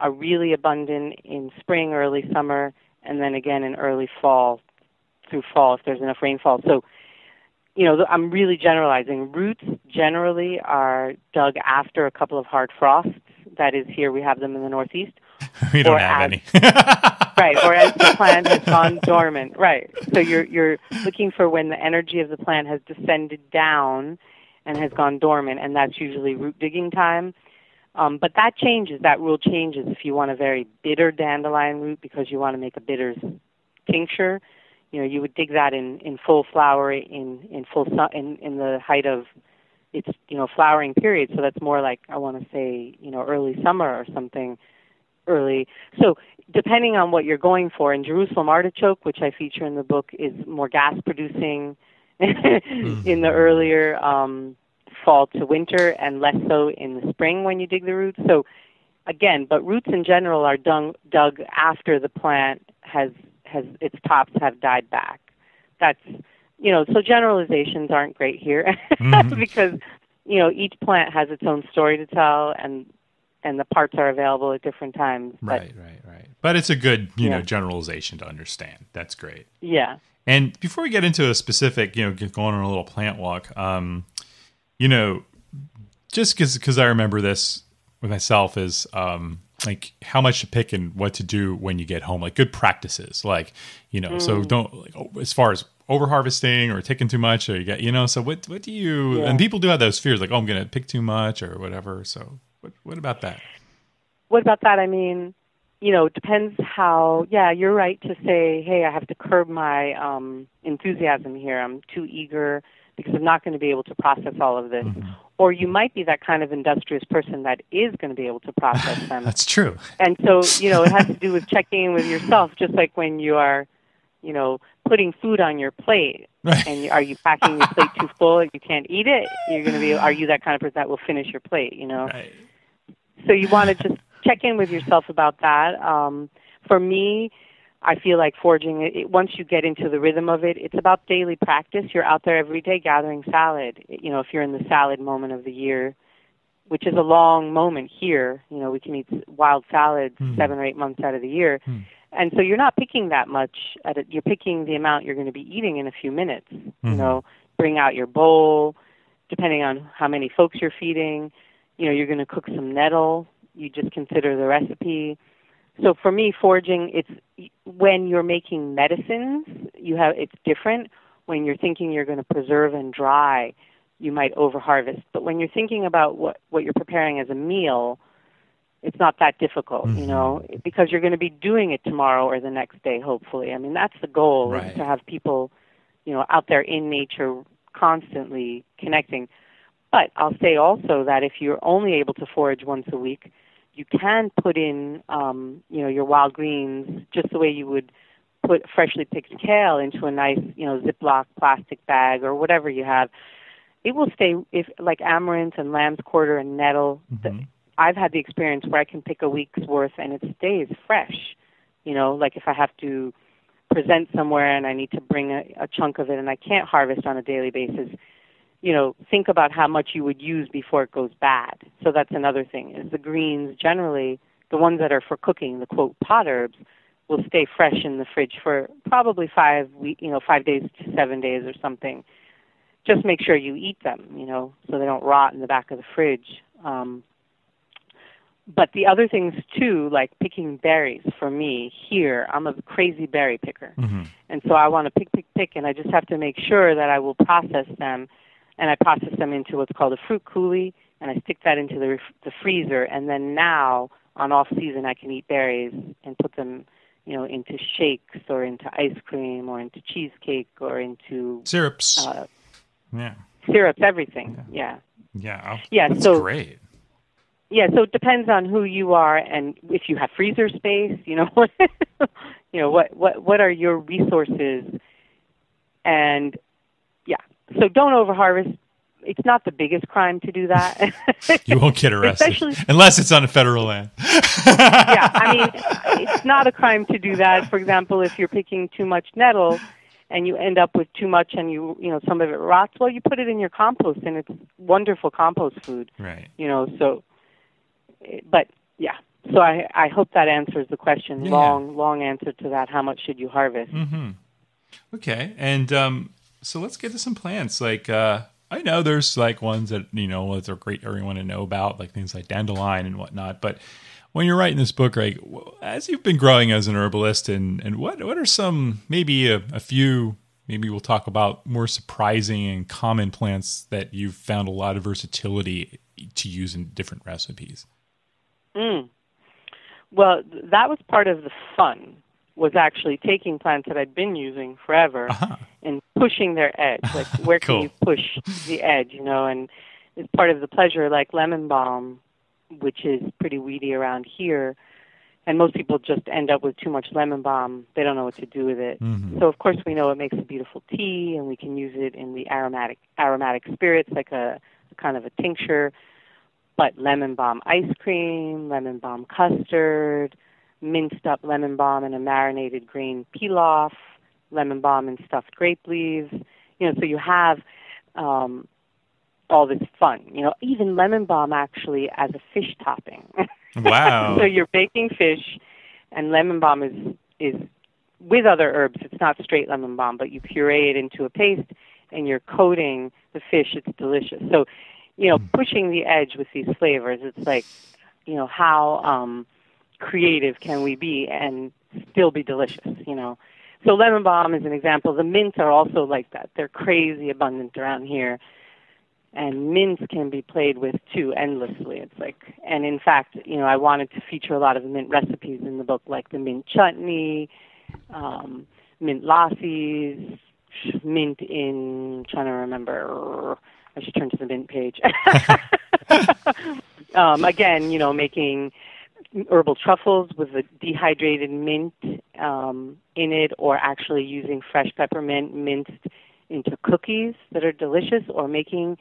Speaker 2: are really abundant in spring, early summer, and then again in early fall through fall if there's enough rainfall. So, you know, I'm really generalizing. Roots generally are dug after a couple of hard frosts. That is, here we have them in the Northeast.
Speaker 1: we don't have as, any.
Speaker 2: right, or as the plant has gone dormant. Right. So you're you're looking for when the energy of the plant has descended down and has gone dormant, and that's usually root digging time. Um, but that changes. That rule changes if you want a very bitter dandelion root because you want to make a bitters tincture. You know, you would dig that in in full flower in in full su- in in the height of its you know flowering period. So that's more like I want to say you know early summer or something early. So depending on what you're going for, in Jerusalem artichoke, which I feature in the book, is more gas producing mm. in the earlier um, fall to winter, and less so in the spring when you dig the roots. So again, but roots in general are dug, dug after the plant has has its tops have died back. That's you know, so generalizations aren't great here mm-hmm. because you know each plant has its own story to tell, and and the parts are available at different times.
Speaker 1: Right, but, right, right. But it's a good you yeah. know generalization to understand. That's great.
Speaker 2: Yeah.
Speaker 1: And before we get into a specific, you know, going on a little plant walk, um, you know, just because because I remember this with myself is um, like how much to pick and what to do when you get home, like good practices, like you know, mm. so don't like, oh, as far as over harvesting or taking too much or you get you know so what what do you yeah. and people do have those fears like oh i'm gonna pick too much or whatever so what what about that
Speaker 2: what about that i mean you know, it depends how. Yeah, you're right to say, hey, I have to curb my um, enthusiasm here. I'm too eager because I'm not going to be able to process all of this. Mm-hmm. Or you might be that kind of industrious person that is going to be able to process them.
Speaker 1: That's true.
Speaker 2: And so, you know, it has to do with checking in with yourself, just like when you are, you know, putting food on your plate. Right. And are you packing your plate too full you can't eat it? You're going to be. Are you that kind of person that will finish your plate? You know.
Speaker 1: Right.
Speaker 2: So you want to just check in with yourself about that. Um, for me, I feel like foraging, it, once you get into the rhythm of it, it's about daily practice. You're out there every day gathering salad. You know, if you're in the salad moment of the year, which is a long moment here, you know, we can eat wild salads mm. seven or eight months out of the year. Mm. And so you're not picking that much. At a, you're picking the amount you're going to be eating in a few minutes. Mm-hmm. You know, bring out your bowl, depending on how many folks you're feeding. You know, you're going to cook some nettle you just consider the recipe. So for me, foraging, it's when you're making medicines, you have it's different. When you're thinking you're going to preserve and dry, you might overharvest. But when you're thinking about what what you're preparing as a meal, it's not that difficult, mm-hmm. you know, because you're going to be doing it tomorrow or the next day, hopefully. I mean, that's the goal right. is to have people, you know, out there in nature constantly connecting. But I'll say also that if you're only able to forage once a week, you can put in, um, you know, your wild greens just the way you would put freshly picked kale into a nice, you know, Ziploc plastic bag or whatever you have. It will stay if like amaranth and lamb's quarter and nettle. Mm-hmm. The, I've had the experience where I can pick a week's worth and it stays fresh. You know, like if I have to present somewhere and I need to bring a, a chunk of it and I can't harvest on a daily basis, you know, think about how much you would use before it goes bad. So that's another thing. Is the greens generally the ones that are for cooking, the quote pot herbs, will stay fresh in the fridge for probably five week, you know, five days to seven days or something. Just make sure you eat them, you know, so they don't rot in the back of the fridge. Um, but the other things too, like picking berries for me here, I'm a crazy berry picker. Mm-hmm. And so I want to pick, pick, pick, and I just have to make sure that I will process them and I process them into what's called a fruit coulis, and I stick that into the, ref- the freezer. And then now, on off season, I can eat berries and put them, you know, into shakes or into ice cream or into cheesecake or into
Speaker 1: syrups. Uh, yeah,
Speaker 2: syrups, everything. Yeah.
Speaker 1: Yeah.
Speaker 2: Yeah.
Speaker 1: That's
Speaker 2: so,
Speaker 1: great.
Speaker 2: Yeah, so it depends on who you are and if you have freezer space, you know, you know what what what are your resources, and so don't overharvest. It's not the biggest crime to do that.
Speaker 1: you won't get arrested unless it's on a federal land.
Speaker 2: yeah, I mean, it's not a crime to do that. For example, if you're picking too much nettle and you end up with too much and you you know some of it rots, well, you put it in your compost and it's wonderful compost food.
Speaker 1: Right.
Speaker 2: You know, so but yeah. So I I hope that answers the question. Yeah. Long long answer to that. How much should you harvest?
Speaker 1: Mm-hmm. Okay, and um, so let's get to some plants. Like uh, I know there's like ones that you know that are great everyone to know about, like things like dandelion and whatnot. But when you're writing this book, like as you've been growing as an herbalist, and and what what are some maybe a, a few maybe we'll talk about more surprising and common plants that you've found a lot of versatility to use in different recipes.
Speaker 2: Mm. Well, that was part of the fun was actually taking plants that I'd been using forever uh-huh. Pushing their edge. Like where
Speaker 1: cool.
Speaker 2: can you push the edge, you know? And it's part of the pleasure, like lemon balm, which is pretty weedy around here. And most people just end up with too much lemon balm. They don't know what to do with it. Mm-hmm. So of course we know it makes a beautiful tea, and we can use it in the aromatic aromatic spirits, like a, a kind of a tincture. But lemon balm ice cream, lemon balm custard, minced up lemon balm and a marinated grain pilaf, lemon balm and stuffed grape leaves. You know, so you have um, all this fun. You know, even lemon balm actually as a fish topping.
Speaker 1: Wow!
Speaker 2: so you're baking fish, and lemon balm is is with other herbs. It's not straight lemon balm, but you puree it into a paste, and you're coating the fish. It's delicious. So, you know, pushing the edge with these flavors. It's like, you know, how um, creative can we be and still be delicious, you know? So lemon balm is an example. The mints are also like that. They're crazy abundant around here. and mints can be played with too endlessly. It's like, and in fact, you know, I wanted to feature a lot of mint recipes in the book, like the mint chutney, um, mint lassis, mint in. trying to remember. I should turn to the mint page. um, again, you know, making herbal truffles with a dehydrated mint um, in it, or actually using fresh peppermint minced into cookies that are delicious, or making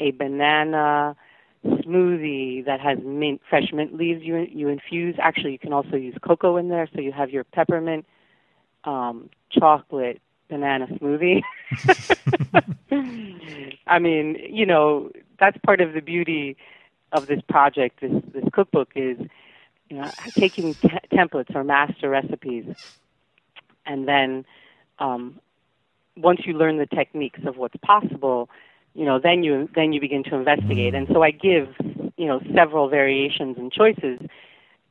Speaker 2: a banana smoothie that has mint, fresh mint leaves you you infuse. Actually, you can also use cocoa in there, so you have your peppermint, um, chocolate, banana smoothie. I mean, you know, that's part of the beauty of this project. This this cookbook is, you know, taking t- templates or master recipes, and then um, once you learn the techniques of what's possible, you know, then you then you begin to investigate. And so I give, you know, several variations and choices,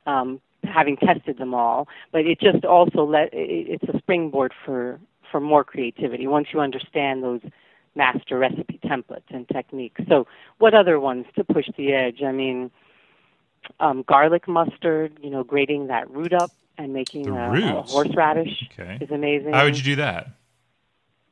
Speaker 2: um, having tested them all. But it just also let it, it's a springboard for for more creativity once you understand those master recipe templates and techniques. So, what other ones to push the edge? I mean, um, garlic mustard. You know, grating that root up and making a, a, horseradish okay. is amazing.
Speaker 1: How would you do that?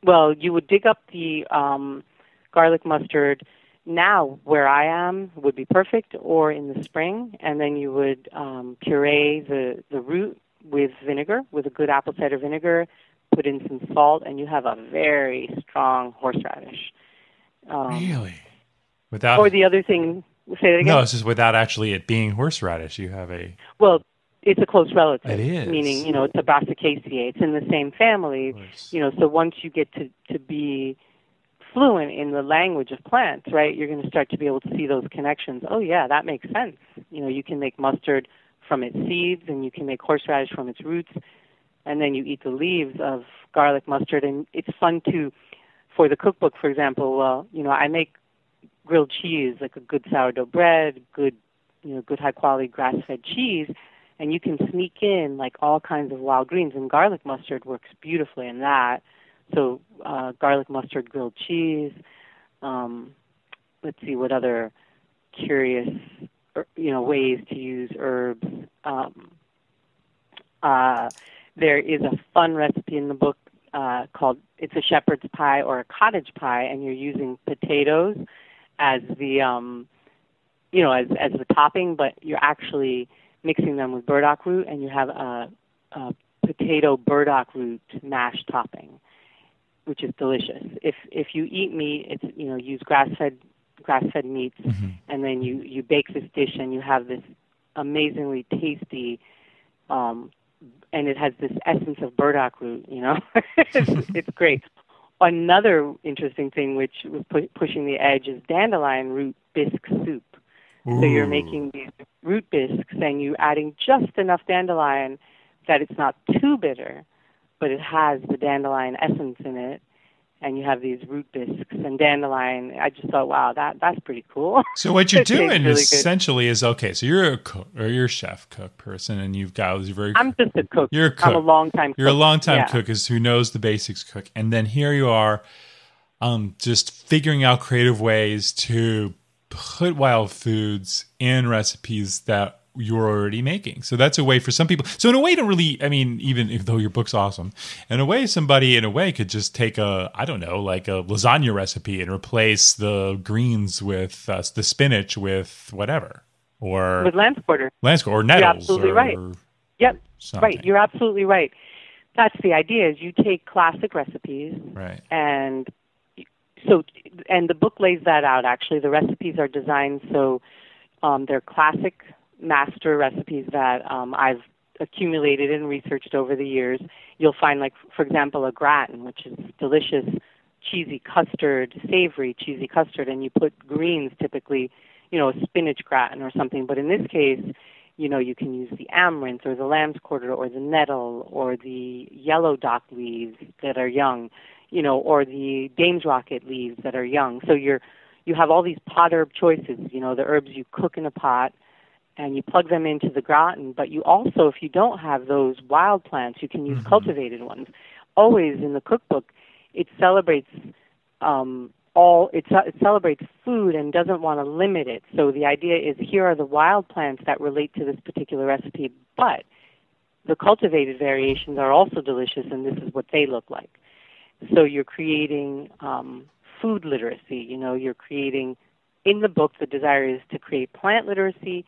Speaker 2: Well, you would dig up the um, garlic mustard now where I am would be perfect, or in the spring, and then you would um, puree the the root with vinegar, with a good apple cider vinegar. Put in some salt, and you have a very strong horseradish.
Speaker 1: Um, really? Without
Speaker 2: or the other thing, say that again.
Speaker 1: No, it's just without actually it being horseradish. You have a
Speaker 2: well, it's a close relative.
Speaker 1: It is.
Speaker 2: Meaning, you know, it's a Brassicaceae. It's in the same family. You know, so once you get to to be fluent in the language of plants, right, you're going to start to be able to see those connections. Oh, yeah, that makes sense. You know, you can make mustard from its seeds and you can make horseradish from its roots, and then you eat the leaves of garlic mustard. And it's fun to, for the cookbook, for example, well, you know, I make grilled cheese, like a good sourdough bread, good, you know, good high quality grass fed cheese. And you can sneak in like all kinds of wild greens, and garlic mustard works beautifully in that so uh, garlic mustard grilled cheese. Um, let's see what other curious, er, you know, ways to use herbs. Um, uh, there is a fun recipe in the book uh, called it's a shepherd's pie or a cottage pie, and you're using potatoes as the um, you know as as the topping, but you're actually mixing them with burdock root, and you have a, a potato burdock root mash topping which is delicious. If if you eat meat, it's you know use grass fed grass fed meats, mm-hmm. and then you you bake this dish and you have this amazingly tasty, um, and it has this essence of burdock root. You know, it's, it's great. Another interesting thing which was pu- pushing the edge is dandelion root bisque soup. Ooh. So you're making these root bisques and you're adding just enough dandelion that it's not too bitter, but it has the dandelion essence in it and you have these root bisques and dandelion. I just thought, wow, that that's pretty cool.
Speaker 1: So what you're doing really essentially good. is okay. So you're a cook or you're a chef cook person, and you've got this very.
Speaker 2: I'm just a cook.
Speaker 1: You're a cook.
Speaker 2: I'm a long time.
Speaker 1: You're a long time yeah. cook is who knows the basics cook, and then here you are, um, just figuring out creative ways to put wild foods in recipes that you're already making. So that's a way for some people. So in a way, to really, I mean, even though your book's awesome, in a way, somebody in a way could just take a, I don't know, like a lasagna recipe and replace the greens with uh, the spinach with whatever, or
Speaker 2: with lamb's quarter,
Speaker 1: lamb's quarter, or nettles.
Speaker 2: You're absolutely
Speaker 1: or,
Speaker 2: right. Yep, something. right. You're absolutely right. That's the idea. Is you take classic recipes,
Speaker 1: right,
Speaker 2: and so, and the book lays that out. Actually, the recipes are designed so um, they're classic master recipes that um, I've accumulated and researched over the years. You'll find, like, for example, a gratin, which is delicious, cheesy custard, savory cheesy custard, and you put greens typically, you know, a spinach gratin or something. But in this case, you know, you can use the amaranth or the lamb's quarter or the nettle or the yellow dock leaves that are young, you know, or the dame's rocket leaves that are young. So you're you have all these pot herb choices, you know, the herbs you cook in a pot and you plug them into the gratin. But you also, if you don't have those wild plants, you can use mm-hmm. cultivated ones. Always in the cookbook, it celebrates um, all it, it celebrates food and doesn't want to limit it. So the idea is here are the wild plants that relate to this particular recipe, but the cultivated variations are also delicious, and this is what they look like. So you're creating um, food literacy. You know, you're creating in the book. The desire is to create plant literacy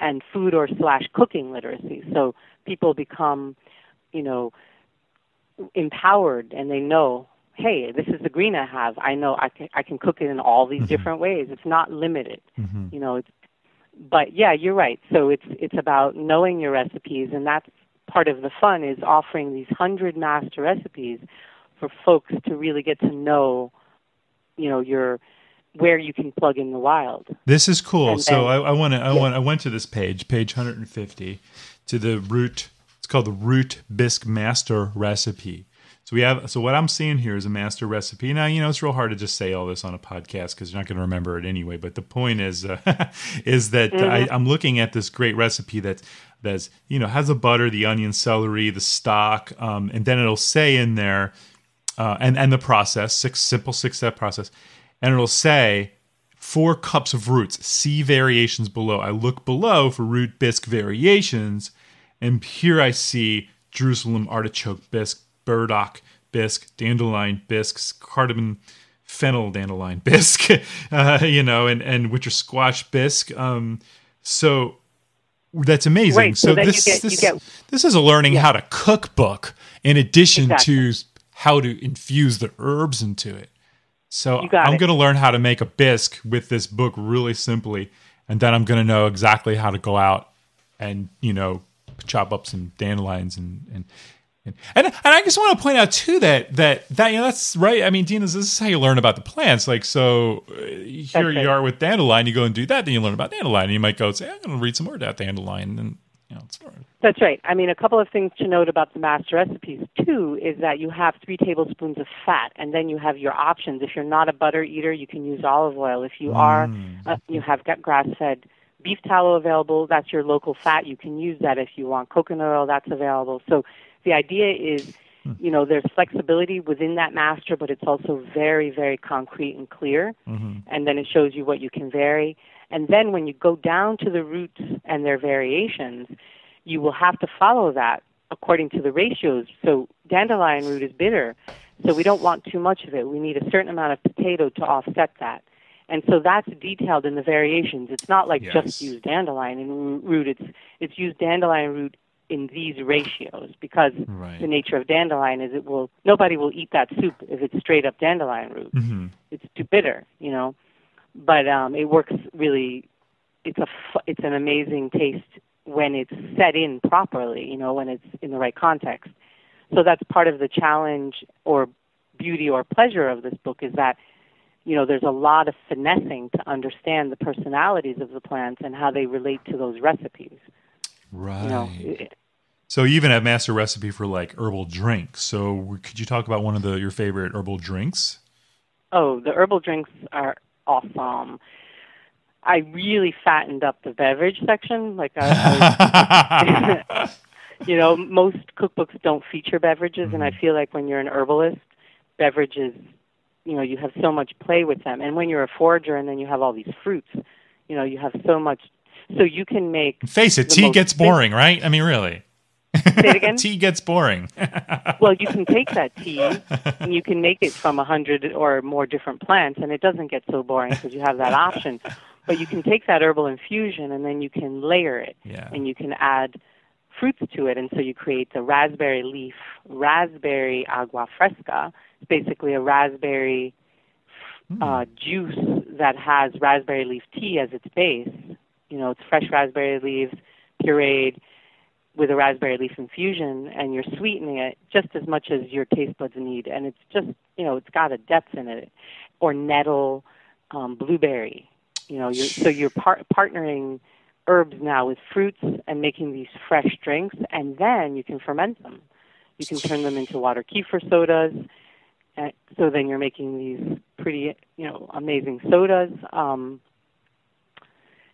Speaker 2: and food or slash cooking literacy. So people become, you know, empowered and they know, hey, this is the green I have. I know I can I can cook it in all these mm-hmm. different ways. It's not limited. Mm-hmm. You know, it's but yeah, you're right. So it's it's about knowing your recipes and that's part of the fun is offering these hundred master recipes for folks to really get to know, you know, your where you can plug in the wild.
Speaker 1: This is cool. And so then, I, I want to. I yeah. want. I went to this page, page 150, to the root. It's called the Root Bisque Master Recipe. So we have. So what I'm seeing here is a master recipe. Now you know it's real hard to just say all this on a podcast because you're not going to remember it anyway. But the point is, uh, is that mm-hmm. I, I'm looking at this great recipe that that's you know has the butter, the onion, celery, the stock, um, and then it'll say in there, uh, and and the process six simple six step process and it'll say four cups of roots. See variations below. I look below for root bisque variations, and here I see Jerusalem artichoke bisque, burdock bisque, dandelion bisques, cardamom fennel dandelion bisque, uh, you know, and, and winter squash bisque. Um, so that's amazing.
Speaker 2: Right,
Speaker 1: so,
Speaker 2: so
Speaker 1: this
Speaker 2: get,
Speaker 1: this,
Speaker 2: get,
Speaker 1: this is a learning yeah. how to cook book in addition exactly. to how to infuse the herbs into it. So I'm going to learn how to make a bisque with this book really simply, and then I'm going to know exactly how to go out and you know chop up some dandelions and and. And, and, and I just want to point out too that that that you know that's right. I mean, Dina, this is how you learn about the plants. Like, so uh, here you are with dandelion, you go and do that, then you learn about dandelion. And you might go say, I'm going to read some more about dandelion, and you know,
Speaker 2: that's right. I mean, a couple of things to note about the master recipes too is that you have three tablespoons of fat, and then you have your options. If you're not a butter eater, you can use olive oil. If you mm. are, uh, you have got grass-fed beef tallow available. That's your local fat. You can use that if you want coconut oil. That's available. So the idea is, hmm. you know, there's flexibility within that master, but it's also very, very concrete and clear. Mm-hmm. And then it shows you what you can vary. And then when you go down to the roots and their variations, you will have to follow that according to the ratios. So dandelion root is bitter, so we don't want too much of it. We need a certain amount of potato to offset that. And so that's detailed in the variations. It's not like yes. just use dandelion root. It's it's use dandelion root in these ratios because right. the nature of dandelion is it will nobody will eat that soup if it's straight up dandelion root. Mm-hmm. It's too bitter, you know. But um, it works really. It's a it's an amazing taste when it's set in properly, you know, when it's in the right context. So that's part of the challenge or beauty or pleasure of this book is that, you know, there's a lot of finessing to understand the personalities of the plants and how they relate to those recipes.
Speaker 1: Right. You know, so you even have master recipe for like herbal drinks. So could you talk about one of the your favorite herbal drinks?
Speaker 2: Oh, the herbal drinks are awesome. I really fattened up the beverage section. Like I, I you know, most cookbooks don't feature beverages, and I mm-hmm. feel like when you're an herbalist, beverages, you know, you have so much play with them. And when you're a forager, and then you have all these fruits, you know, you have so much. So you can make.
Speaker 1: Face it, tea gets boring, right? I mean, really.
Speaker 2: Say it again.
Speaker 1: tea gets boring.
Speaker 2: well, you can take that tea and you can make it from a hundred or more different plants, and it doesn't get so boring because you have that option. But you can take that herbal infusion and then you can layer it,
Speaker 1: yeah.
Speaker 2: and you can add fruits to it, and so you create the raspberry leaf raspberry agua fresca. It's basically a raspberry mm. uh, juice that has raspberry leaf tea as its base. You know, it's fresh raspberry leaves pureed with a raspberry leaf infusion and you're sweetening it just as much as your taste buds need. And it's just you know it's got a depth in it. Or nettle um, blueberry you know you're, so you're par- partnering herbs now with fruits and making these fresh drinks and then you can ferment them. You can turn them into water kefir sodas and so then you're making these pretty you know amazing sodas um,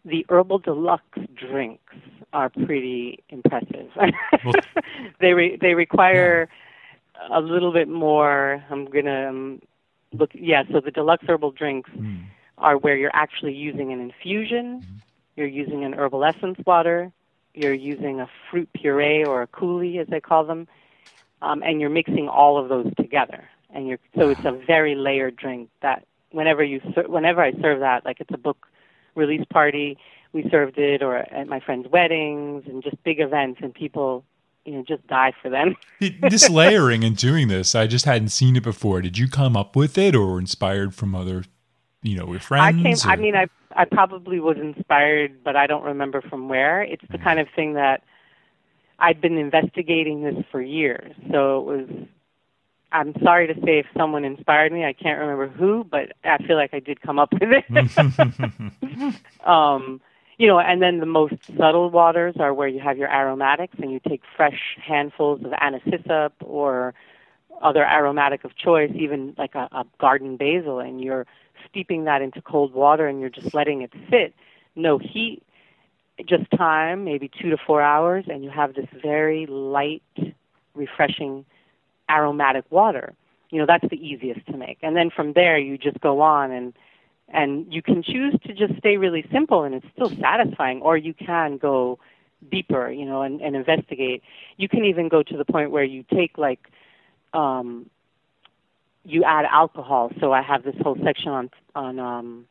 Speaker 2: the herbal deluxe drinks are pretty impressive. Well, they re- they require yeah. a little bit more. I'm gonna um, look, yeah. So the deluxe herbal drinks mm. are where you're actually using an infusion, mm. you're using an herbal essence water, you're using a fruit puree or a coulis, as they call them, um, and you're mixing all of those together. And you're so it's a very layered drink that whenever you ser- whenever I serve that, like it's a book release party, we served it, or at my friends' weddings and just big events, and people you know just die for them.
Speaker 1: this layering and doing this, I just hadn't seen it before. Did you come up with it, or inspired from other, you know, your friends?
Speaker 2: I came.
Speaker 1: Or?
Speaker 2: I mean, I I probably was inspired, but I don't remember from where. It's the mm. kind of thing that I'd been investigating this for years. So it was I'm sorry to say if someone inspired me, I can't remember who, but I feel like I did come up with it. um, you know, and then the most subtle waters are where you have your aromatics and you take fresh handfuls of anise hyssop or other aromatic of choice, even like a, a garden basil, and you're steeping that into cold water and you're just letting it sit. No heat, just time, maybe two to four hours, and you have this very light, refreshing aromatic water. You know, that's the easiest to make. And then from there, you just go on and and you can choose to just stay really simple and it's still satisfying, or you can go deeper, you know, and, and investigate. You can even go to the point where you take like um, you add alcohol. So I have this whole section on on um,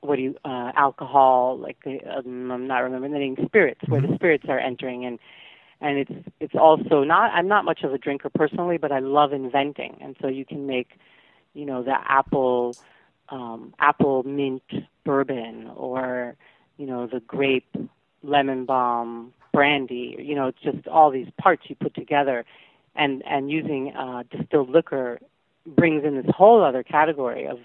Speaker 2: what do you uh, alcohol like um, I'm not remembering the name spirits where the mm-hmm. spirits are entering and and it's it's also not I'm not much of a drinker personally, but I love inventing, and so you can make, you know, the apple um, apple mint bourbon or you know the grape lemon balm brandy. You know, it's just all these parts you put together, and and using uh, distilled liquor brings in this whole other category of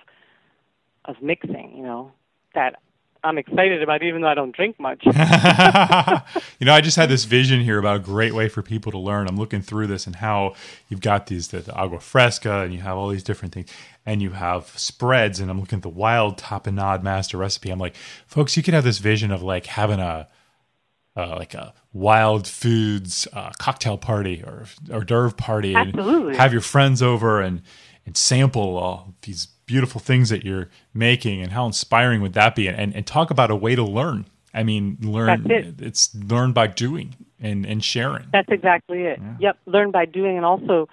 Speaker 2: of mixing. You know, that I'm excited about, even though I don't drink much. you
Speaker 1: know, I just had this vision here about a great way for people to learn. I'm looking through this and how you've got these the, the agua fresca, and you have all these different things, and you have spreads. And I'm looking at the wild tapenade master recipe. I'm like, folks, you could have this vision of like having a uh, like a wild foods uh, cocktail party or hors d'oeuvre party,
Speaker 2: Absolutely.
Speaker 1: and have your friends over and and sample all these beautiful things that you're making and how inspiring would that be and, and talk about a way to learn i mean learn
Speaker 2: it.
Speaker 1: it's learn by doing and, and sharing
Speaker 2: that's exactly it yeah. yep learn by doing and also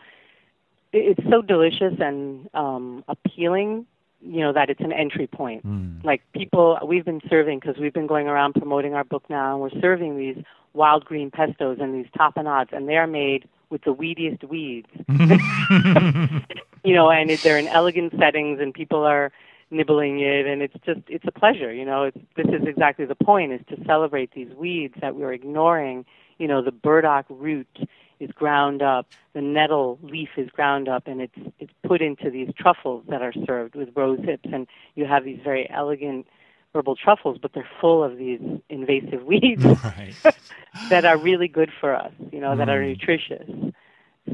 Speaker 2: it's so delicious and um, appealing you know that it's an entry point mm. like people we've been serving because we've been going around promoting our book now and we're serving these wild green pestos and these tapenades and they're made with the weediest weeds. you know, and it, they're in elegant settings, and people are nibbling it, and it's just it's a pleasure. You know, it's, this is exactly the point: is to celebrate these weeds that we're ignoring. You know, the burdock root is ground up, the nettle leaf is ground up, and it's it's put into these truffles that are served with rose hips, and you have these very elegant herbal truffles, but they're full of these invasive weeds right. that are really good for us, you know, mm. that are mm. nutritious.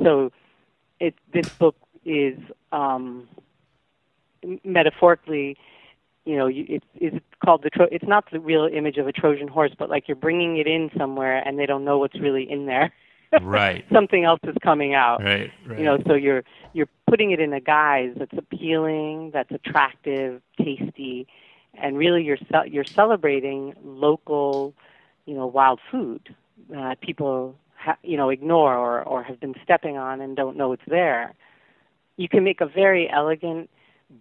Speaker 2: So, it this book is um, metaphorically, you know, you, it's it's called the Tro- it's not the real image of a Trojan horse, but like you're bringing it in somewhere and they don't know what's really in there.
Speaker 1: right.
Speaker 2: Something else is coming out.
Speaker 1: Right, right.
Speaker 2: You know, so you're you're putting it in a guise that's appealing, that's attractive, tasty, and really you're ce- you're celebrating local, you know, wild food that people ha- you know ignore or or have been stepping on and don't know it's there. You can make a very elegant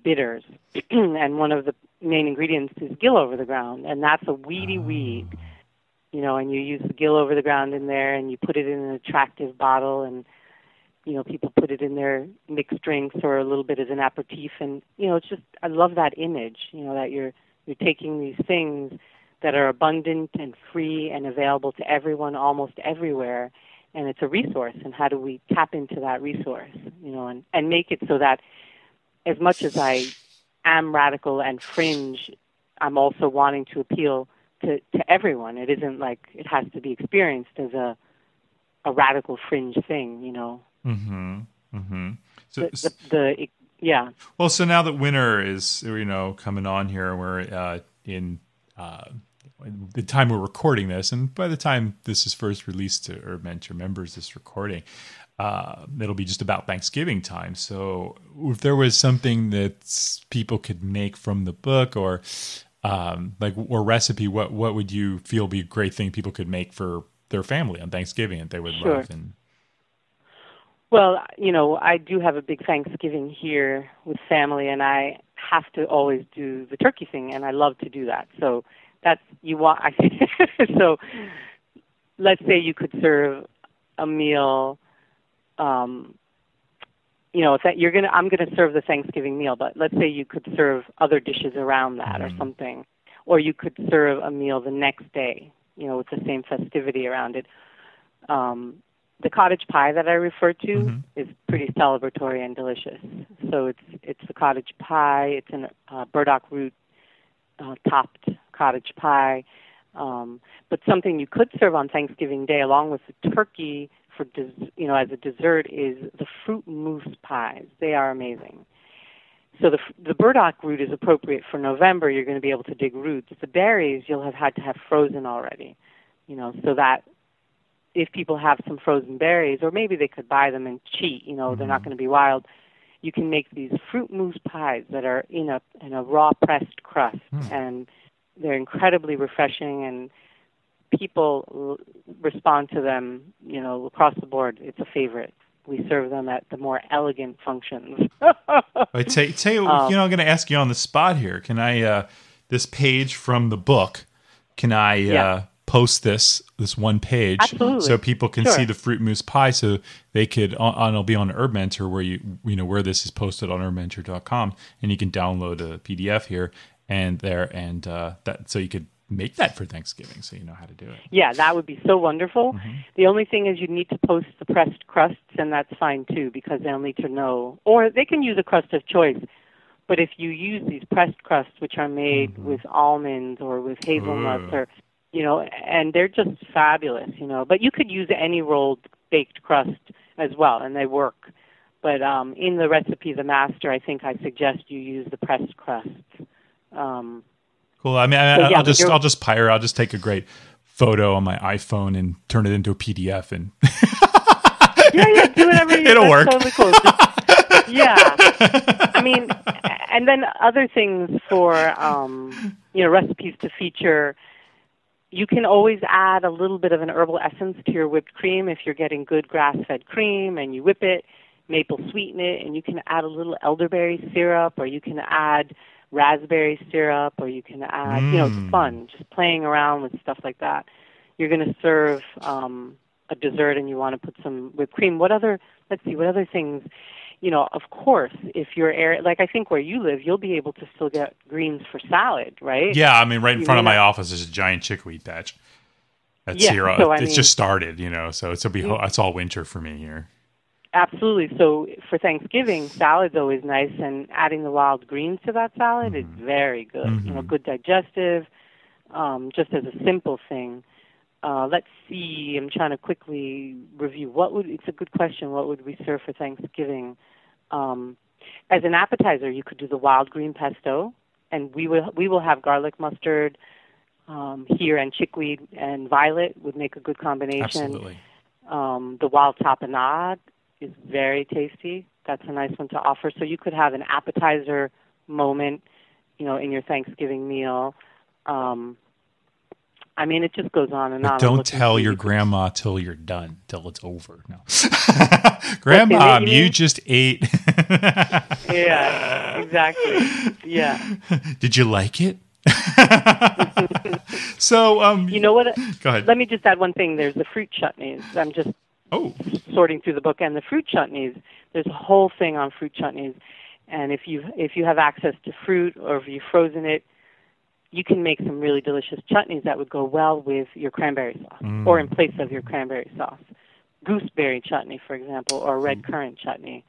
Speaker 2: bitters, and one of the main ingredients is gill over the ground, and that's a weedy oh. weed. You know, and you use the gill over the ground in there, and you put it in an attractive bottle, and you know, people put it in their mixed drinks or a little bit as an aperitif, and you know, it's just I love that image. You know, that you're you're taking these things that are abundant and free and available to everyone almost everywhere, and it's a resource. And how do we tap into that resource? You know, and and make it so that as much as I am radical and fringe, I'm also wanting to appeal to, to everyone. It isn't like it has to be experienced as a a radical fringe thing, you know.
Speaker 1: Mm-hmm. Mm-hmm.
Speaker 2: So, the, the, the, yeah.
Speaker 1: Well, so now that winter is you know coming on here, we're uh, in uh, the time we're recording this, and by the time this is first released to or meant to members, this recording, uh, it'll be just about Thanksgiving time. So if there was something that people could make from the book or um, like or recipe, what what would you feel be a great thing people could make for their family on Thanksgiving that they would
Speaker 2: sure.
Speaker 1: love? And
Speaker 2: well, you know, I do have a big Thanksgiving here with family, and I have to always do the turkey thing, and I love to do that. So that's you want. I so let's say you could serve a meal. Um, you know, if that you're gonna, I'm gonna serve the Thanksgiving meal, but let's say you could serve other dishes around that mm-hmm. or something, or you could serve a meal the next day. You know, with the same festivity around it. Um, the cottage pie that I refer to mm-hmm. is pretty celebratory and delicious. So it's it's the cottage pie. It's an uh, burdock root uh, topped cottage pie. Um, but something you could serve on Thanksgiving Day along with the turkey for des- you know as a dessert is the fruit mousse pies. They are amazing. So the the burdock root is appropriate for November. You're going to be able to dig roots. The berries you'll have had to have frozen already. You know, so that if people have some frozen berries, or maybe they could buy them and cheat, you know, mm-hmm. they're not mm-hmm. going to be wild. You can make these fruit mousse pies that are in a in a raw pressed crust, mm. and they're incredibly refreshing, and people l- respond to them, you know, across the board. It's a favorite. We serve them at the more elegant functions.
Speaker 1: I tell, tell you, um, you know, I'm going to ask you on the spot here. Can I uh, this page from the book? Can I yeah. uh, post this this one page
Speaker 2: Absolutely.
Speaker 1: so people can sure. see the fruit mousse pie so they could on it'll be on herb mentor where you you know where this is posted on herbmentor.com and you can download a pdf here and there and uh, that so you could make that for thanksgiving so you know how to do it
Speaker 2: yeah that would be so wonderful mm-hmm. the only thing is you need to post the pressed crusts and that's fine too because they'll need to know or they can use a crust of choice but if you use these pressed crusts which are made mm-hmm. with almonds or with hazelnuts Ooh. or you know, and they're just fabulous, you know. But you could use any rolled baked crust as well, and they work. But um, in the recipe, the master, I think I suggest you use the pressed crust. Um,
Speaker 1: cool. I mean, I, will yeah, just I'll just pyre. I'll just take a great photo on my iPhone and turn it into a PDF and.
Speaker 2: yeah, yeah, do whatever you.
Speaker 1: It'll work.
Speaker 2: Totally cool. Just, yeah, I mean, and then other things for um, you know recipes to feature you can always add a little bit of an herbal essence to your whipped cream if you're getting good grass-fed cream and you whip it, maple sweeten it, and you can add a little elderberry syrup or you can add raspberry syrup or you can add, mm. you know, it's mm. fun just playing around with stuff like that. You're going to serve um, a dessert and you want to put some whipped cream. What other, let's see, what other things? You know, of course, if you're area, like I think where you live, you'll be able to still get greens for salad, right?
Speaker 1: Yeah, I mean, right in you front of my not... office is a giant chickweed patch. That's yeah, here. So, it's mean, just started, you know, so it's be it's all winter for me here.
Speaker 2: Absolutely. So for Thanksgiving, salad's always nice, and adding the wild greens to that salad mm-hmm. is very good. Mm-hmm. You know, good digestive. Um, just as a simple thing. Uh, let's see. I'm trying to quickly review. What would? It's a good question. What would we serve for Thanksgiving? Um, as an appetizer, you could do the wild green pesto, and we will we will have garlic mustard um, here, and chickweed and violet would make a good combination.
Speaker 1: Absolutely.
Speaker 2: Um, the wild tapenade is very tasty. That's a nice one to offer. So you could have an appetizer moment, you know, in your Thanksgiving meal. Um, I mean, it just goes on and
Speaker 1: but
Speaker 2: on.
Speaker 1: Don't tell your grandma till you're done, till it's over. No, grandma, you just ate.
Speaker 2: yeah, exactly. Yeah.
Speaker 1: Did you like it? so, um,
Speaker 2: you know what?
Speaker 1: Go ahead.
Speaker 2: Let me just add one thing. There's the fruit chutneys. I'm just
Speaker 1: oh
Speaker 2: sorting through the book, and the fruit chutneys. There's a whole thing on fruit chutneys, and if you if you have access to fruit or if you've frozen it, you can make some really delicious chutneys that would go well with your cranberry sauce mm. or in place of your cranberry sauce. Gooseberry chutney, for example, or red mm. currant chutney.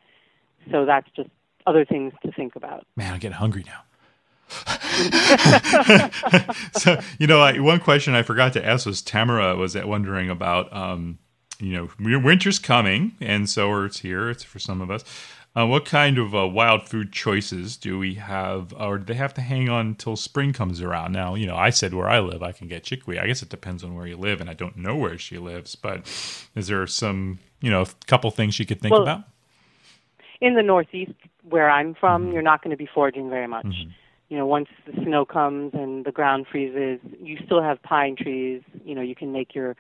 Speaker 2: So that's just other things to think about.
Speaker 1: Man, I'm getting hungry now. so you know, I, one question I forgot to ask was Tamara was wondering about, um, you know, winter's coming, and so it's here. It's for some of us. Uh, what kind of uh, wild food choices do we have, or do they have to hang on until spring comes around? Now, you know, I said where I live, I can get chickweed. I guess it depends on where you live, and I don't know where she lives. But is there some you know, a couple things she could think well, about?
Speaker 2: In the Northeast, where I'm from, mm-hmm. you're not going to be foraging very much. Mm-hmm. You know, once the snow comes and the ground freezes, you still have pine trees. You know, you can make your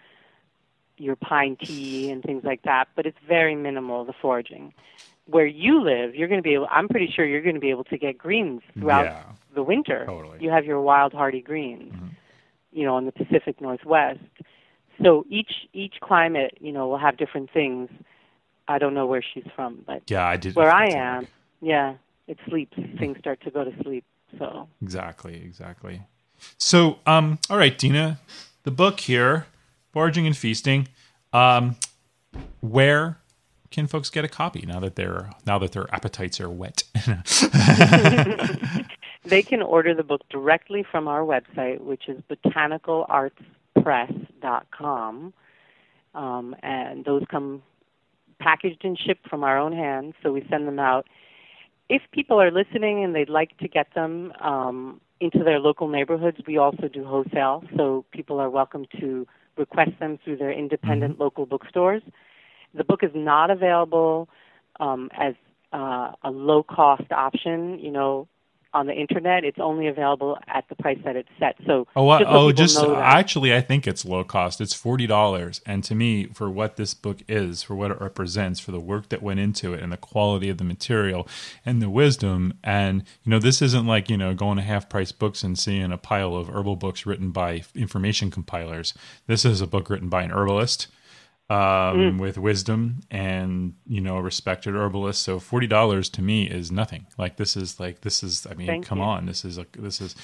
Speaker 2: your pine tea and things like that, but it's very minimal the foraging. Where you live, you're going to be able. I'm pretty sure you're going to be able to get greens throughout yeah, the winter.
Speaker 1: Totally.
Speaker 2: You have your wild hardy greens. Mm-hmm. You know, in the Pacific Northwest. So each each climate, you know, will have different things. I don't know where she's from, but
Speaker 1: yeah, I did.
Speaker 2: Where I am, yeah, it sleeps. Things start to go to sleep. So
Speaker 1: exactly, exactly. So, um, all right, Dina, the book here, foraging and feasting. Um, where can folks get a copy now that their now that their appetites are wet?
Speaker 2: they can order the book directly from our website, which is botanicalartspress.com, um, and those come packaged and shipped from our own hands. So we send them out. If people are listening and they'd like to get them um, into their local neighborhoods, we also do wholesale. So people are welcome to request them through their independent mm-hmm. local bookstores. The book is not available um, as uh, a low cost option. You know, on the internet. It's only available at the price that it's set. So
Speaker 1: oh, just oh, just actually, I think it's low cost. It's forty dollars, and to me, for what this book is, for what it represents, for the work that went into it, and the quality of the material, and the wisdom, and you know, this isn't like you know going to half price books and seeing a pile of herbal books written by information compilers. This is a book written by an herbalist um, mm. with wisdom and you know a respected herbalist. So forty dollars to me is nothing. Like this is like this is. I mean, Thank come you. on. This is a this is.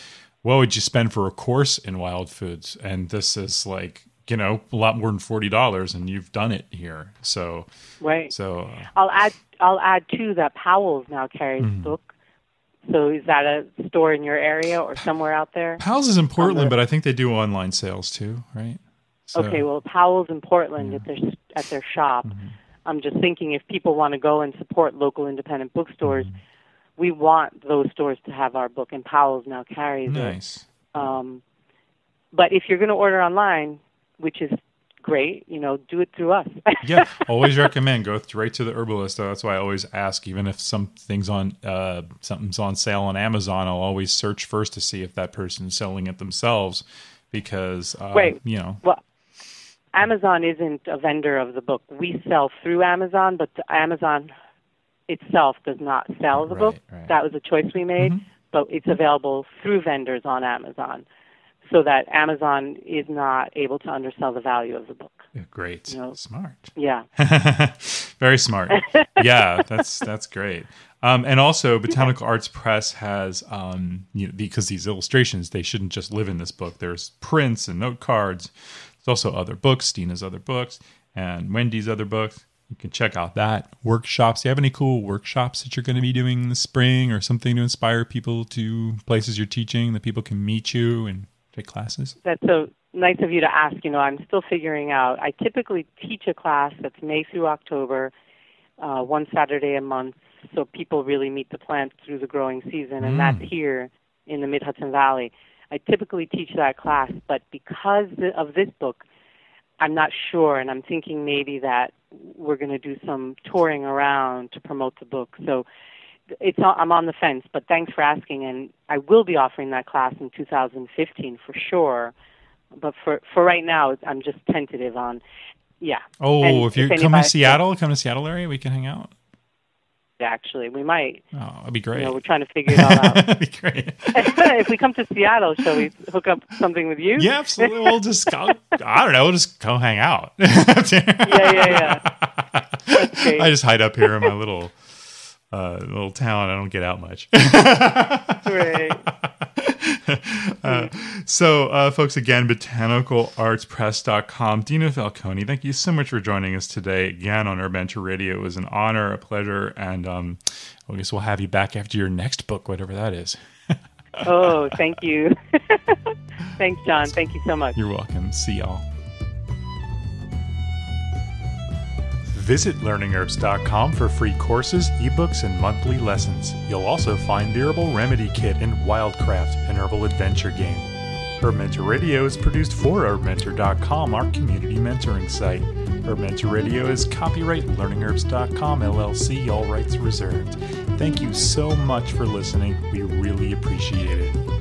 Speaker 1: What would you spend for a course in wild foods? And this is like you know a lot more than forty dollars, and you've done it here. So
Speaker 2: right.
Speaker 1: So uh,
Speaker 2: I'll add I'll add too that Powell's now carries mm. book. So is that a store in your area or somewhere out there?
Speaker 1: Powell's is in Portland, but I think they do online sales too, right?
Speaker 2: So, okay, well, Powell's in Portland yeah. at their at their shop. Mm-hmm. I'm just thinking if people want to go and support local independent bookstores, mm-hmm. we want those stores to have our book, and Powell's now carries it.
Speaker 1: nice.
Speaker 2: it. Um, but if you're going to order online, which is great, you know, do it through us.
Speaker 1: yeah, always recommend go right to the herbalist. That's why I always ask, even if something's on uh, something's on sale on Amazon, I'll always search first to see if that person's selling it themselves, because uh,
Speaker 2: Wait,
Speaker 1: you know.
Speaker 2: Well, Amazon isn't a vendor of the book. We sell through Amazon, but Amazon itself does not sell the
Speaker 1: right,
Speaker 2: book.
Speaker 1: Right.
Speaker 2: That was a choice we made, mm-hmm. but it's available through vendors on Amazon so that Amazon is not able to undersell the value of the book.
Speaker 1: great. You know? Smart.
Speaker 2: Yeah.
Speaker 1: Very smart. yeah, that's that's great. Um, and also, Botanical Arts Press has, um, you know, because these illustrations, they shouldn't just live in this book. There's prints and note cards. Also other books, Dina's other books, and Wendy's other books. You can check out that. Workshops. Do you have any cool workshops that you're going to be doing in the spring or something to inspire people to places you're teaching that people can meet you and take classes?
Speaker 2: That's so nice of you to ask. You know, I'm still figuring out. I typically teach a class that's May through October, uh, one Saturday a month, so people really meet the plant through the growing season, and mm. that's here in the Mid Hudson Valley. I typically teach that class, but because of this book, I'm not sure, and I'm thinking maybe that we're going to do some touring around to promote the book. So it's I'm on the fence, but thanks for asking, and I will be offering that class in 2015 for sure. But for for right now, I'm just tentative on, yeah.
Speaker 1: Oh, and if you come to Seattle, come to Seattle area, we can hang out
Speaker 2: actually. We might.
Speaker 1: Oh, that'd be great.
Speaker 2: You know, we're trying to figure it all out.
Speaker 1: that'd be great.
Speaker 2: if we come to Seattle, shall we hook up something with you?
Speaker 1: Yeah, absolutely. We'll just go, I don't know, we'll just go hang out.
Speaker 2: yeah, yeah, yeah.
Speaker 1: I just hide up here in my little uh, little town. I don't get out much.
Speaker 2: Great.
Speaker 1: uh, so, uh, folks, again, botanicalartspress.com. Dina Falconi, thank you so much for joining us today again on HerbMentor Radio. It was an honor, a pleasure, and um, I guess we'll have you back after your next book, whatever that is.
Speaker 2: oh, thank you. Thanks, John. Thank you so much.
Speaker 1: You're welcome. See y'all. Visit learningherbs.com for free courses, ebooks, and monthly lessons. You'll also find the Herbal Remedy Kit and Wildcraft, an herbal adventure game. Herb Mentor Radio is produced for HerbMentor.com, our community mentoring site. Herb Mentor Radio is copyright LearningHerbs.com LLC, all rights reserved. Thank you so much for listening. We really appreciate it.